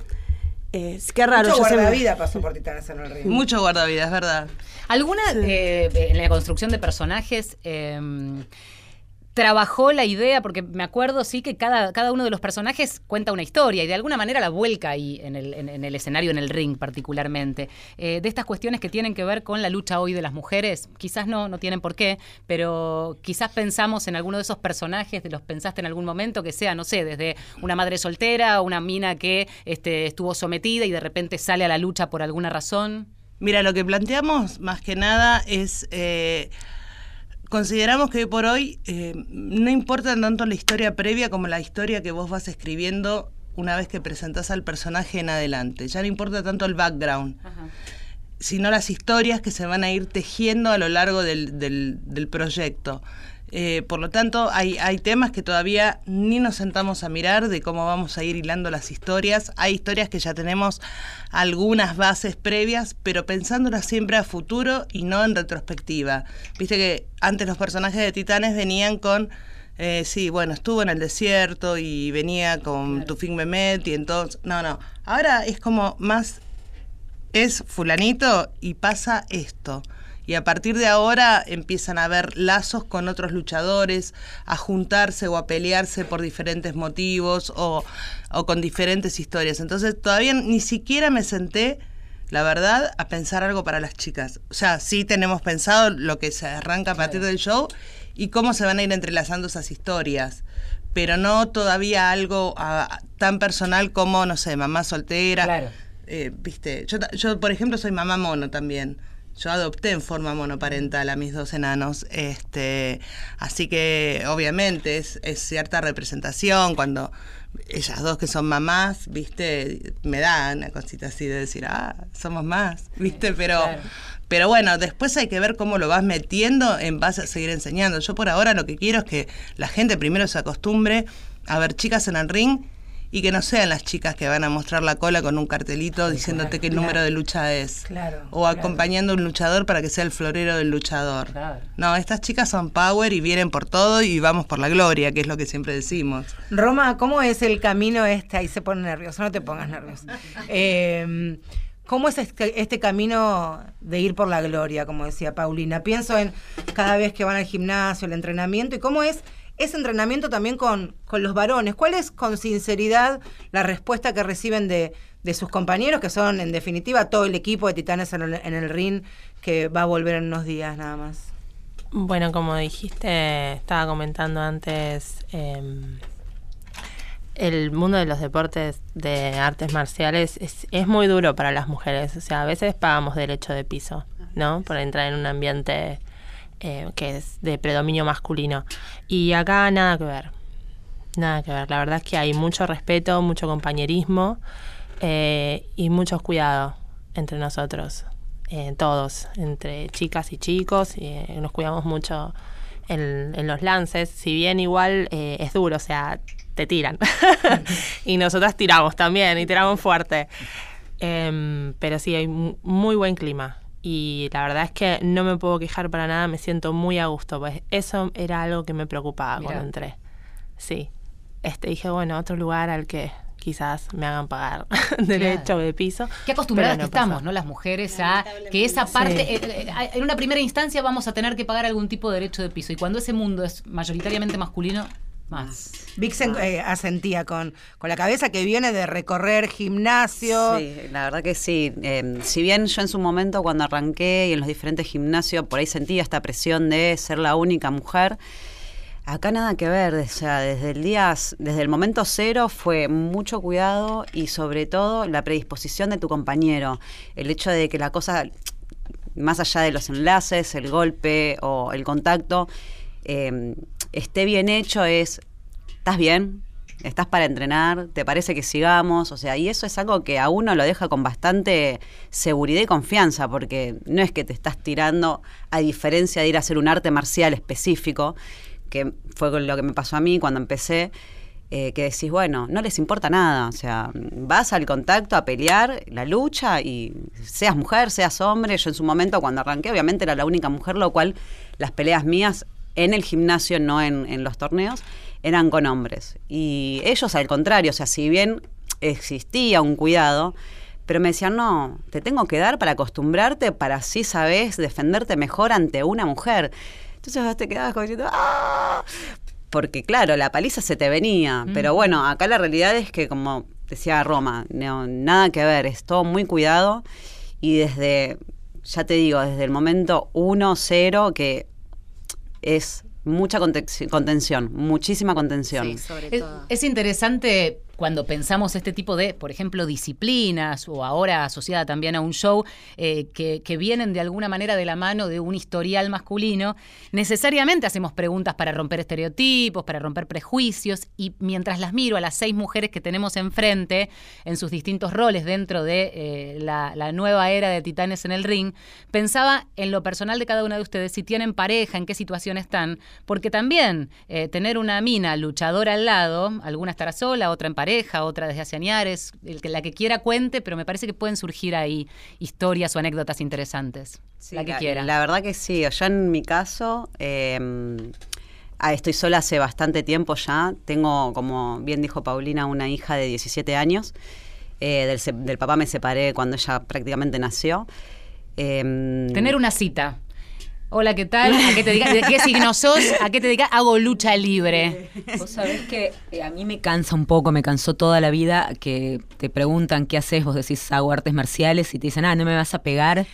Eh, qué raro. Mucho guardavida pasó por Titanes en el río. Mucho guardavidas, es verdad. ¿Alguna eh, en la construcción de personajes eh, trabajó la idea? Porque me acuerdo, sí, que cada, cada uno de los personajes cuenta una historia y de alguna manera la vuelca ahí en el, en- el escenario, en el ring particularmente. Eh, de estas cuestiones que tienen que ver con la lucha hoy de las mujeres, quizás no, no tienen por qué, pero quizás pensamos en alguno de esos personajes, de los pensaste en algún momento, que sea, no sé, desde una madre soltera, una mina que este, estuvo sometida y de repente sale a la lucha por alguna razón. Mira, lo que planteamos más que nada es, eh, consideramos que hoy por hoy eh, no importa tanto la historia previa como la historia que vos vas escribiendo una vez que presentás al personaje en adelante. Ya no importa tanto el background, sino las historias que se van a ir tejiendo a lo largo del, del- del proyecto. Eh, por lo tanto, hay, hay temas que todavía ni nos sentamos a mirar de cómo vamos a ir hilando las historias. Hay historias que ya tenemos algunas bases previas, pero pensándolas siempre a futuro y no en retrospectiva. Viste que antes los personajes de Titanes venían con eh, sí, bueno, estuvo en el desierto y venía con Tufik Mehmet y entonces, no, no, ahora es como más, es fulanito y pasa esto. Y a partir de ahora empiezan a haber lazos con otros luchadores, a juntarse o a pelearse por diferentes motivos o, o con diferentes historias. Entonces todavía ni siquiera me senté la verdad, a pensar algo para las chicas. O sea, sí tenemos pensado lo que se arranca a partir del show y cómo se van a ir entrelazando esas historias. Pero no todavía algo ah, tan personal como, no sé, mamá soltera. Claro. Eh, Viste, yo, yo, por ejemplo, soy mamá mono también. Yo adopté en forma monoparental a mis dos enanos. Este, así que, obviamente, es, es cierta representación cuando ellas dos que son mamás, viste, me da una cosita así de decir, ah, somos más, viste, pero, Claro. pero bueno, después hay que ver cómo lo vas metiendo en base a seguir enseñando. Yo por ahora lo que quiero es que la gente primero se acostumbre a ver chicas en el ring y que no sean las chicas que van a mostrar la cola con un cartelito diciéndote qué número de lucha es. Claro, O acompañando a un luchador para que sea el florero del luchador. Claro. No, estas chicas son power y vienen por todo y vamos por la gloria, que es lo que siempre decimos. Roma, ¿cómo es el camino este? Ahí se pone nervioso, no te pongas nervioso. Eh, ¿Cómo es este, este camino de ir por la gloria, como decía Paulina? Pienso en cada vez que van al gimnasio, el entrenamiento, y cómo es ese entrenamiento también con, con los varones. ¿Cuál es, con sinceridad, la respuesta que reciben de, de sus compañeros, que son, en definitiva, todo el equipo de Titanes en el, en el ring, que va a volver en unos días nada más? Bueno, como dijiste, estaba comentando antes, em, el mundo de los deportes de artes marciales es, es muy duro para las mujeres. O sea, a veces pagamos derecho de piso, ¿no? Por entrar en un ambiente eh, que es de predominio masculino. Y acá nada que ver. Nada que ver. La verdad es que hay mucho respeto, mucho compañerismo eh, y mucho cuidado entre nosotros, eh, todos, entre chicas y chicos. y, nos cuidamos mucho en, en los lances. Si bien igual es duro, o sea, te tiran. y nosotras tiramos también y tiramos fuerte. Em, pero sí, hay mu- muy buen clima. Y la verdad es que no me puedo quejar para nada, me siento muy a gusto. Pues eso era algo que me preocupaba Mirá. cuando entré. Sí. Este, dije, bueno, otro lugar al que quizás me hagan pagar derecho de piso. Qué acostumbradas no que estamos. ¿no? Las mujeres a que esa parte, Sí. eh, eh, en una primera instancia vamos a tener que pagar algún tipo de derecho de piso. Y cuando ese mundo es mayoritariamente masculino, más. Vixen eh, asentía con, con la cabeza que viene de recorrer gimnasio. Sí, la verdad que sí. Eh, si bien yo en su momento cuando arranqué y en los diferentes gimnasios por ahí sentía esta presión de ser la única mujer, acá nada que ver. O sea, desde el día, desde el momento cero fue mucho cuidado y sobre todo la predisposición de tu compañero. El hecho de que la cosa, más allá de los enlaces, el golpe o el contacto, eh, esté bien hecho es, ¿estás bien? ¿Estás para entrenar? ¿Te parece que sigamos? O sea, y eso es algo que a uno lo deja con bastante seguridad y confianza, porque no es que te estás tirando, a diferencia de ir a hacer un arte marcial específico, que fue lo que me pasó a mí cuando empecé, eh, que decís, bueno, no les importa nada, o sea, vas al contacto a pelear, la lucha, y seas mujer, seas hombre, yo en su momento cuando arranqué, obviamente era la única mujer, lo cual las peleas mías en el gimnasio, no en, en los torneos, eran con hombres. Y ellos al contrario, o sea, si bien existía un cuidado, pero me decían, no, te tengo que dar para acostumbrarte, para así sabes defenderte mejor ante una mujer. Entonces vos te quedabas como diciendo, ¡ah! Porque claro, la paliza se te venía. Pero bueno, acá la realidad es que, como decía Roma, no, nada que ver, es todo muy cuidado. Y desde, ya te digo, desde el momento 1, 0, que es mucha conte- contención, muchísima contención. Sí, sobre Es, todo. es interesante cuando pensamos este tipo de, por ejemplo, disciplinas o ahora asociada también a un show eh, que, vienen de alguna manera de la mano de un historial masculino, necesariamente hacemos preguntas para romper estereotipos, para romper prejuicios y mientras las miro a las seis mujeres que tenemos enfrente en sus distintos roles dentro de eh, la, la nueva era de Titanes en el ring, pensaba en lo personal de cada una de ustedes, si tienen pareja, en qué situación están, porque también eh, tener una mina luchadora al lado, alguna estará sola, otra en pareja, otra desde hace añares, el que, la que quiera cuente, pero me parece que pueden surgir ahí historias o anécdotas interesantes. Sí, la que quiera. La verdad que sí. Yo en mi caso eh, ah, estoy sola hace bastante tiempo ya. Tengo, como bien dijo Paulina, una hija de 17 años. Eh, del papá me separé cuando ella prácticamente nació. Em, Tener una cita. Hola, ¿qué tal? ¿A qué te dedicas? ¿De qué signo sos? ¿A qué te dedicas? Hago lucha libre. Vos sabés que eh, a mí me cansa un poco, me cansó toda la vida que te preguntan qué haces, vos decís hago artes marciales y te dicen, ah, no me vas a pegar.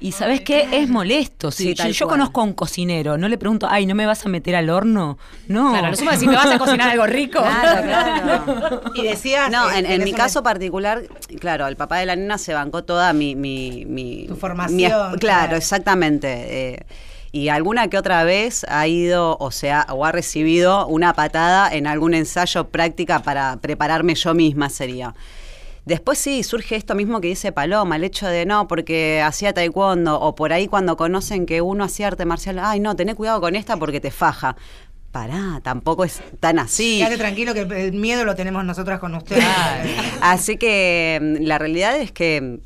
Y ¿sabés qué? Es molesto. Si Sí, yo, tal yo cual. conozco a un cocinero, no le pregunto, ay, ¿no me vas a meter al horno? No. Claro, es si me vas a cocinar algo rico. Claro, claro. Y decías. No, eh, en, en tenés mi caso particular, claro, el papá de la nena se bancó toda mi... mi, mi Tu formación, mi es- claro, claro. exactamente. eh, y alguna que otra vez ha ido, o sea, o ha recibido una patada en algún ensayo práctica para prepararme yo misma sería. Después sí, surge esto mismo que dice Paloma, el hecho de no, porque hacía taekwondo, o por ahí cuando conocen que uno hacía arte marcial, ay no, tené cuidado con esta porque te faja. Pará, tampoco es tan así. Quédate tranquilo que el miedo lo tenemos nosotras con ustedes. Así que mm, la realidad es que, mm,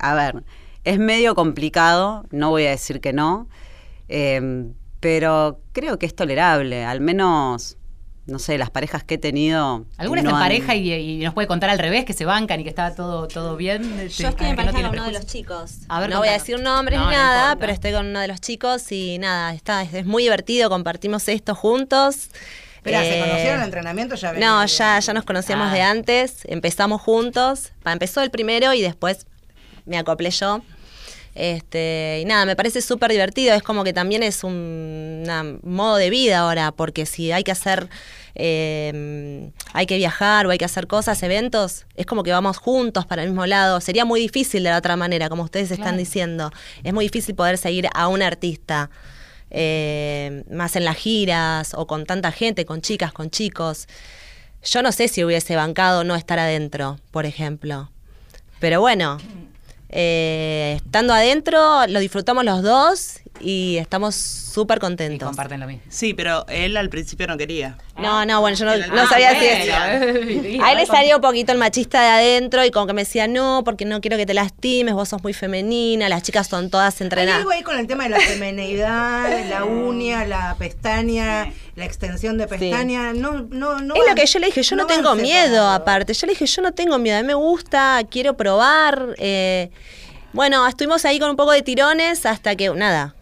a ver, es medio complicado, no voy a decir que no, eh, pero creo que es tolerable, al menos, no sé, las parejas que he tenido. ¿Alguna no está en han- pareja y, y nos puede contar al revés, que se bancan y que está todo, todo bien? Yo estoy en pareja con uno de los chicos. A ver, no voy a decir nombres No, ni no nada, pero estoy con uno de los chicos y nada, está, es, es muy divertido, compartimos esto juntos. Espera, ¿se Eh, conocieron en el entrenamiento? Ya No, ya, ya nos conocíamos Ah. de antes, empezamos juntos, empezó el primero y después me acoplé yo. Este, y nada, me parece súper divertido, es como que también es un una- modo de vida ahora, porque si hay que hacer, eh, hay que viajar o hay que hacer cosas, eventos, es como que vamos juntos para el mismo lado. Sería muy difícil de la otra manera, como ustedes están diciendo. Es muy difícil poder seguir a un artista. eh, más en las giras o con tanta gente, con chicas, con chicos. Yo no sé si hubiese bancado no estar adentro, por ejemplo. Pero bueno, eh, estando adentro lo disfrutamos los dos y estamos súper Y contentos. comparten lo mismo. Sí, pero él al principio no quería. No, no, bueno, yo no, no Ah, sabía si bueno. decir. A él le salió un poquito el machista de adentro y como que me decía, no, porque no quiero que te lastimes, vos sos muy femenina, las chicas son todas Hay entrenadas. algo ahí con el tema de la femenidad, la uña, la pestaña, la extensión de pestaña. No, no, no. es van- lo que yo le dije, yo no, tengo miedo aparte. Yo le dije, yo no tengo miedo, a mí me gusta, quiero probar. eh, bueno, estuvimos ahí con un poco de tirones hasta que, nada,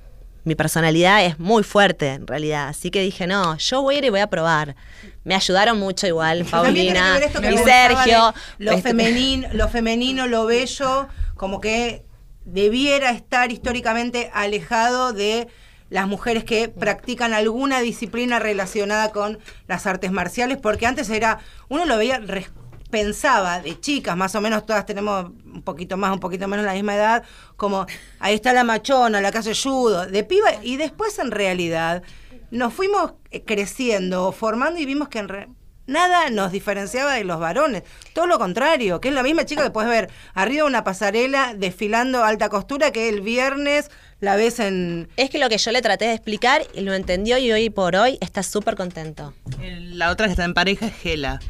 mi personalidad es muy fuerte en realidad. Así que dije, no, yo voy a ir y voy a probar. Me ayudaron mucho igual, Paulina y Sergio. de Lo Este- femenino, lo femenino, lo bello, como que debiera estar históricamente alejado de las mujeres que practican alguna disciplina relacionada con las artes marciales, porque antes era, uno lo veía, pensaba de chicas, más o menos todas tenemos un poquito más, un poquito menos la misma edad, como ahí está la machona, la que hace judo, de piba, y después en realidad nos fuimos eh, creciendo, formando y vimos que en re- nada nos diferenciaba de los varones. Todo lo contrario, que es la misma chica que puedes ver arriba de una pasarela desfilando alta costura que el viernes la ves en... Es que lo que yo le traté de explicar y lo entendió y hoy por hoy está súper contento. La otra que está en pareja es Gela.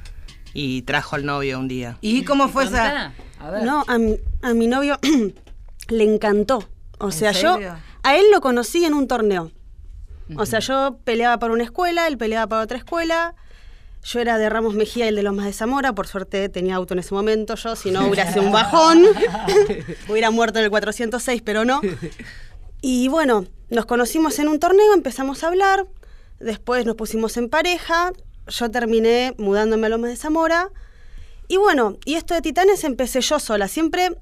Y trajo al novio un día. ¿Y cómo fue esa...? A ver. No, a mi, a mi novio le encantó. O ¿En sea, yo a él lo conocí en un torneo. O sea, yo peleaba para una escuela, él peleaba para otra escuela. Yo era de Ramos Mejía y el de Lomas de Zamora. Por suerte tenía auto en ese momento yo, si no hubiera sido un bajón. hubiera muerto en el 406, pero no. Y bueno, nos conocimos en un torneo, empezamos a hablar. Después nos pusimos en pareja. Yo terminé mudándome a Lomas de Zamora. Y bueno, y esto de Titanes empecé yo sola. Siempre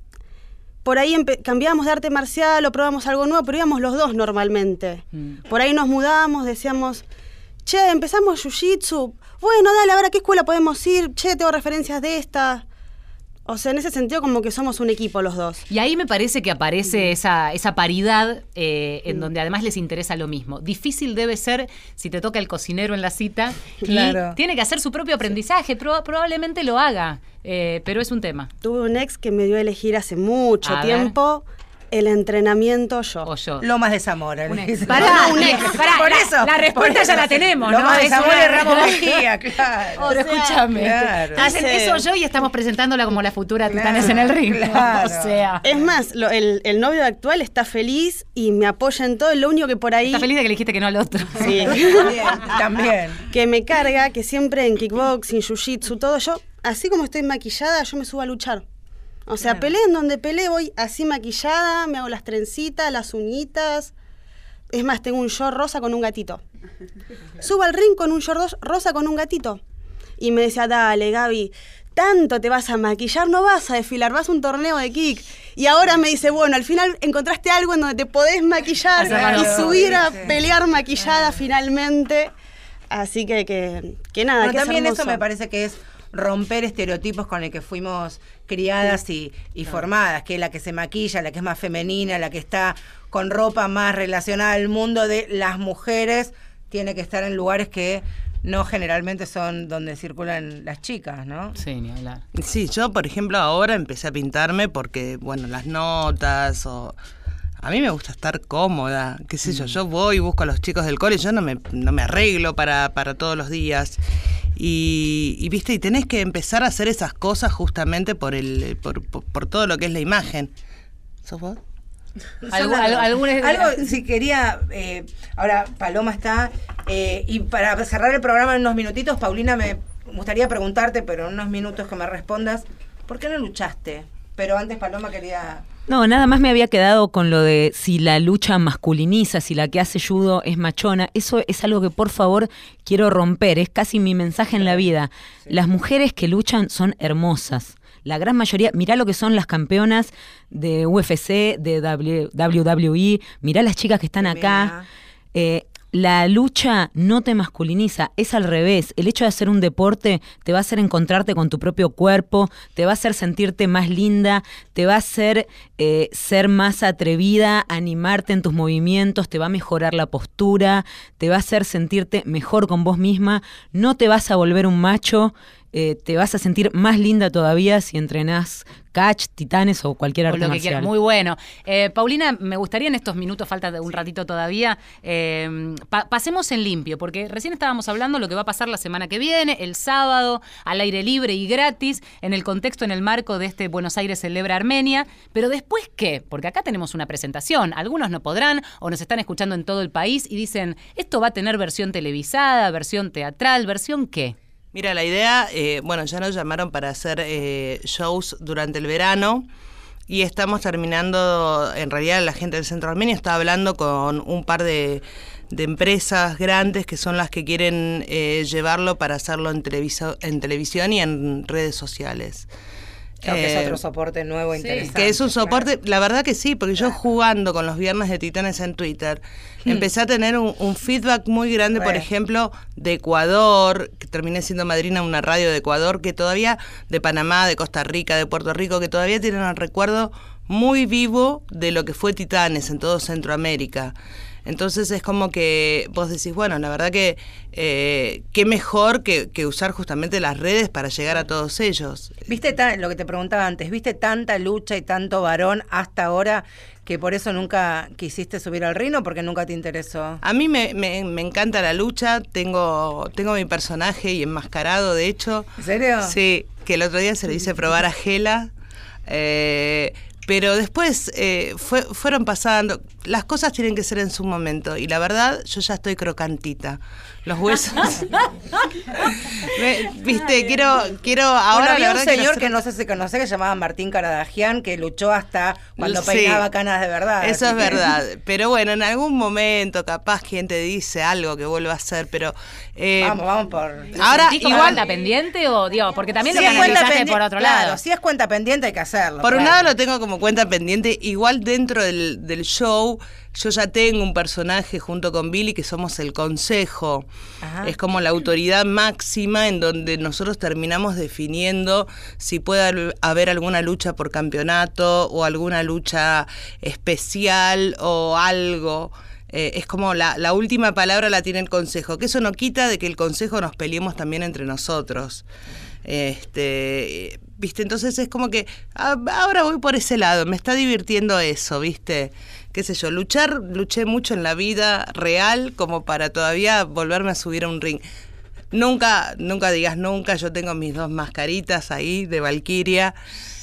por ahí cambiábamos de arte marcial o probábamos algo nuevo, pero íbamos los dos normalmente. Por ahí nos mudábamos, decíamos, che, empezamos jiu-jitsu. Bueno, dale, a ver a qué escuela podemos ir. Che, tengo referencias de esta. O sea, en ese sentido como que somos un equipo los dos. Y ahí me parece que aparece esa, esa paridad eh, en donde además les interesa lo mismo. Difícil debe ser si te toca el cocinero en la cita Claro. y tiene que hacer su propio aprendizaje. Proba- probablemente lo haga, eh, pero es un tema. Tuve un ex que me dio a elegir hace mucho A ver. El entrenamiento yo. O yo. Lomas de Zamora. Un ex. Pará, No, un ex. Pará, por la- eso. la respuesta ya la tenemos, ¿no? Lomas de Es Zamora y Ramos Mejía, claro. Pero sea, escúchame. claro. Dicen, Hace- eso yo y estamos presentándola como la futura Claro, Titanes en el ring. claro. O sea. Es más, lo- el, el novio actual está feliz y me apoya en todo. Lo único que por ahí... Está feliz de que le dijiste que no al otro. Sí. También, también. que me carga, que siempre en kickboxing, jiu-jitsu, todo yo, así como estoy maquillada, yo me subo a luchar. O sea, peleé en donde peleé, voy así maquillada, me hago las trencitas, las uñitas. Es más, tengo un short rosa con un gatito. Subo al ring con un short ros- rosa con un gatito. Y me decía, dale, Gaby, tanto te vas a maquillar, no vas a desfilar, vas a un torneo de kick. Y ahora me dice, bueno, al final encontraste algo en donde te podés maquillar Claro. y subir a pelear maquillada finalmente. Así que, que, que nada, Bueno, que es también eso me parece que es romper estereotipos con el que fuimos criadas y, y formadas, que es la que se maquilla, la que es más femenina, la que está con ropa más relacionada al mundo de las mujeres, tiene que estar en lugares que no generalmente son donde circulan las chicas, ¿no? Sí, ni hablar. Sí, yo por ejemplo ahora empecé a pintarme porque, bueno, las notas o... A mí me gusta estar cómoda, qué sé yo, yo voy, busco a los chicos del cole, yo no me, no me arreglo para, para todos los días. Y, y, viste, y tenés que empezar a hacer esas cosas justamente por el por, por, por todo lo que es la imagen. ¿Sos vos? Algu- al- algún- Algo, si quería, eh, ahora Paloma está, eh, y para cerrar el programa en unos minutitos, Paulina, me gustaría preguntarte, pero en unos minutos que me respondas, ¿por qué no luchaste? Pero antes Paloma quería... No, nada más me había quedado con lo de si la lucha masculiniza, si la que hace judo es machona. Eso es algo que por favor quiero romper. Es casi mi mensaje en la vida. Las mujeres que luchan son hermosas. La gran mayoría, mirá lo que son las campeonas de UFC, de W- WWE, mirá las chicas que están acá. Eh, la lucha no te masculiniza, es al revés. El hecho de hacer un deporte te va a hacer encontrarte con tu propio cuerpo, te va a hacer sentirte más linda, te va a hacer eh, ser más atrevida, animarte en tus movimientos, te va a mejorar la postura, te va a hacer sentirte mejor con vos misma, no te vas a volver un macho, eh, te vas a sentir más linda todavía si entrenás catch, titanes o cualquier O arte lo que marcial. quieras. Muy bueno. Eh, Paulina, me gustaría en estos minutos, falta de un ratito todavía, eh, pa- pasemos en limpio, porque recién estábamos hablando lo que va a pasar la semana que viene, el sábado, al aire libre y gratis, en el contexto, en el marco de este Buenos Aires Celebra Armenia. Pero después, ¿qué? Porque acá tenemos una presentación. Algunos no podrán o nos están escuchando en todo el país y dicen, esto va a tener versión televisada, versión teatral, versión qué. Mira, la idea, eh, bueno, ya nos llamaron para hacer eh, shows durante el verano y estamos terminando, en realidad la gente del Centro Armenio está hablando con un par de, empresas grandes que son las que quieren eh, llevarlo para hacerlo en, televiso- en televisión y en redes sociales. Creo que Eh, es otro soporte nuevo e interesante. que es un claro. soporte, la verdad que sí, porque yo jugando con los viernes de Titanes en Twitter, empecé a tener un, un feedback muy grande, por ejemplo, de Ecuador, que terminé siendo madrina una radio de Ecuador, que todavía, de Panamá, de Costa Rica, de Puerto Rico, que todavía tienen el recuerdo muy vivo de lo que fue Titanes en todo Centroamérica. Entonces es como que vos decís, bueno, la verdad que eh, qué mejor que, que usar justamente las redes para llegar a todos ellos. ¿Viste ta- lo que te preguntaba antes? ¿Viste tanta lucha y tanto varón hasta ahora que por eso nunca quisiste subir al ring o porque nunca te interesó? A mí me, me- me encanta la lucha, tengo, tengo mi personaje y enmascarado, de hecho. ¿En serio? Sí, que el otro día se lo hice probar a Gela. eh, pero después eh, fue- fueron pasando, las cosas tienen que ser en su momento y la verdad yo ya estoy crocantita. Los huesos. Me- Viste, quiero, quiero ahora Bueno, había un verdad señor que no sé si conoce que se llamaba Martín Caradagian que luchó hasta cuando Sí. peinaba canas de verdad. Eso es que- verdad. Pero bueno, en algún momento capaz quien te dice algo que vuelva a hacer, pero... eh, Vamos, vamos por... Ahora, ¿Sentís como igual... cuenta pendiente o, digo, porque también Si lo es cuenta canalizaste por otro claro, lado? si es cuenta pendiente hay que hacerlo. Por un lado lo tengo como como cuenta pendiente. Igual dentro del, del show, yo ya tengo un personaje junto con Billy que somos el consejo. Ajá. Es como la autoridad máxima en donde nosotros terminamos definiendo si puede haber- alguna lucha por campeonato o alguna lucha especial o algo. Eh, es como la, la última palabra la tiene el consejo, que eso no quita de que el consejo nos peleemos también entre nosotros. Este, viste, entonces es como que ah, ahora voy por ese lado, me está divirtiendo eso, viste, qué sé yo, luchar, luché mucho en la vida real como para todavía volverme a subir a un ring. Nunca, nunca digas nunca, yo tengo mis dos mascaritas ahí de Valkyria,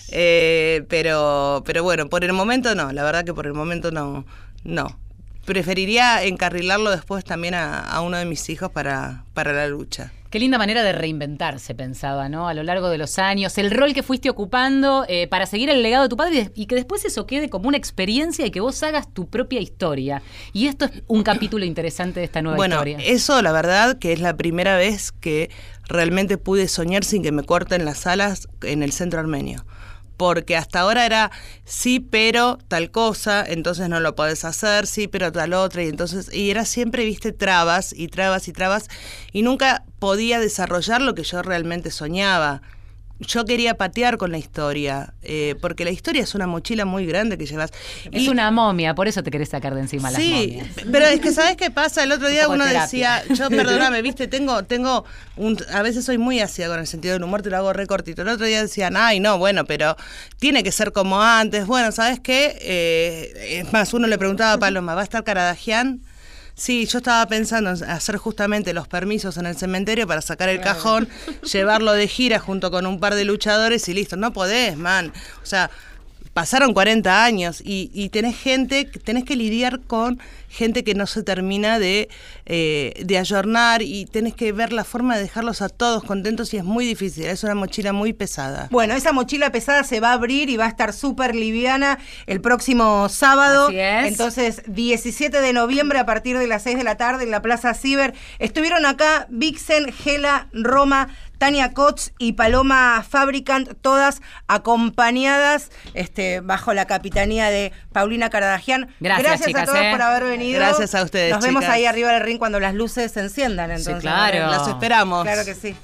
eh, pero, pero bueno, por el momento no, la verdad que por el momento no, no. Preferiría encarrilarlo después también a, a uno de mis hijos para, para la lucha. Qué linda manera de reinventarse, pensaba, ¿no? A lo largo de los años, el rol que fuiste ocupando eh, para seguir el legado de tu padre y, que después eso quede como una experiencia y que vos hagas tu propia historia. Y esto es un capítulo interesante de esta nueva bueno, historia. eso la verdad que es la primera vez que realmente pude soñar sin que me corten las alas en el centro armenio. Porque hasta ahora era sí, pero tal cosa, entonces no lo podés hacer, sí, pero tal otra, y entonces, y era siempre, viste, trabas y trabas y trabas, y nunca podía desarrollar lo que yo realmente soñaba. Yo quería patear con la historia, eh, porque la historia es una mochila muy grande que llevas. es Y- una momia, por eso te querés sacar de encima las Sí, pero es que sabes qué pasa. El otro día uno terapia. decía, yo perdóname, viste, tengo, tengo un, a veces soy muy ácida con el sentido del humor, te lo hago recortito. El otro día decían, ay, no, bueno, pero tiene que ser como antes. Bueno, ¿sabes qué? Eh, es más, uno le preguntaba a Paloma, ¿va a estar Caradagian? Sí, yo estaba pensando en hacer justamente los permisos en el cementerio para sacar el cajón, llevarlo de gira junto con un par de luchadores y listo. No podés, man. O sea, pasaron 40 años y, y tenés gente, tenés que lidiar con gente que no se termina de, eh, de ayornar y tenés que ver la forma de dejarlos a todos contentos y es muy difícil, es una mochila muy pesada. Bueno, esa mochila pesada se va a abrir y va a estar súper liviana el próximo sábado. Así es. Entonces, 17 de noviembre a partir de las 6 de la tarde en la Plaza Ciber. Estuvieron acá Vixen, Gela, Roma, Tania Kotz y Paloma Fabricant, todas acompañadas este, bajo la capitanía de Paulina Caradagian. Gracias, chicas, a todas ¿eh? por haber venido. Gracias a ustedes, Nos vemos chicas. ahí arriba del ring cuando las luces se enciendan. Entonces, claro. Las esperamos. Claro que sí.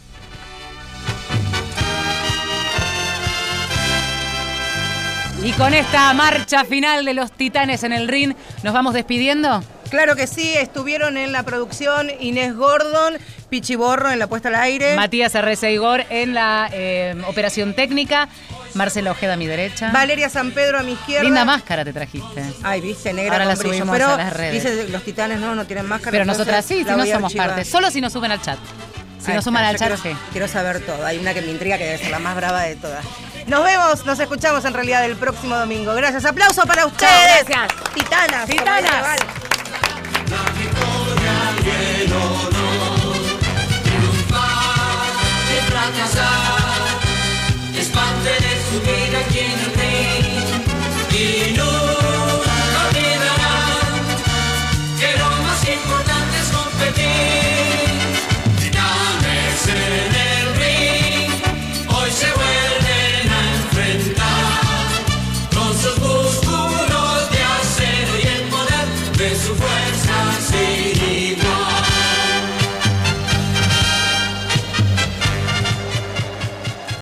Y con esta marcha final de los titanes en el ring, ¿nos vamos despidiendo? Claro que sí, estuvieron en la producción Inés Gordon, Pichiborro en la puesta al aire. Matías R.C. Igor en la eh, operación técnica, Marcela Ojeda a mi derecha. Valeria San Pedro a mi izquierda. Linda máscara te trajiste. Ay, viste, negra Ahora la brillo. subimos Pero a las redes. dice los titanes no, no tienen máscara. Pero nosotras sí, si no somos archivar. parte. Solo si nos suben al chat. Si Ahí nos suman está, al chat, quiero, sí. quiero saber todo. Hay una que me intriga que debe ser la más brava de todas. Nos vemos, nos escuchamos en realidad el próximo domingo. Gracias. Aplauso para ustedes. gracias. Titanas. Titanas. es parte de su vida aquí en el ring y nunca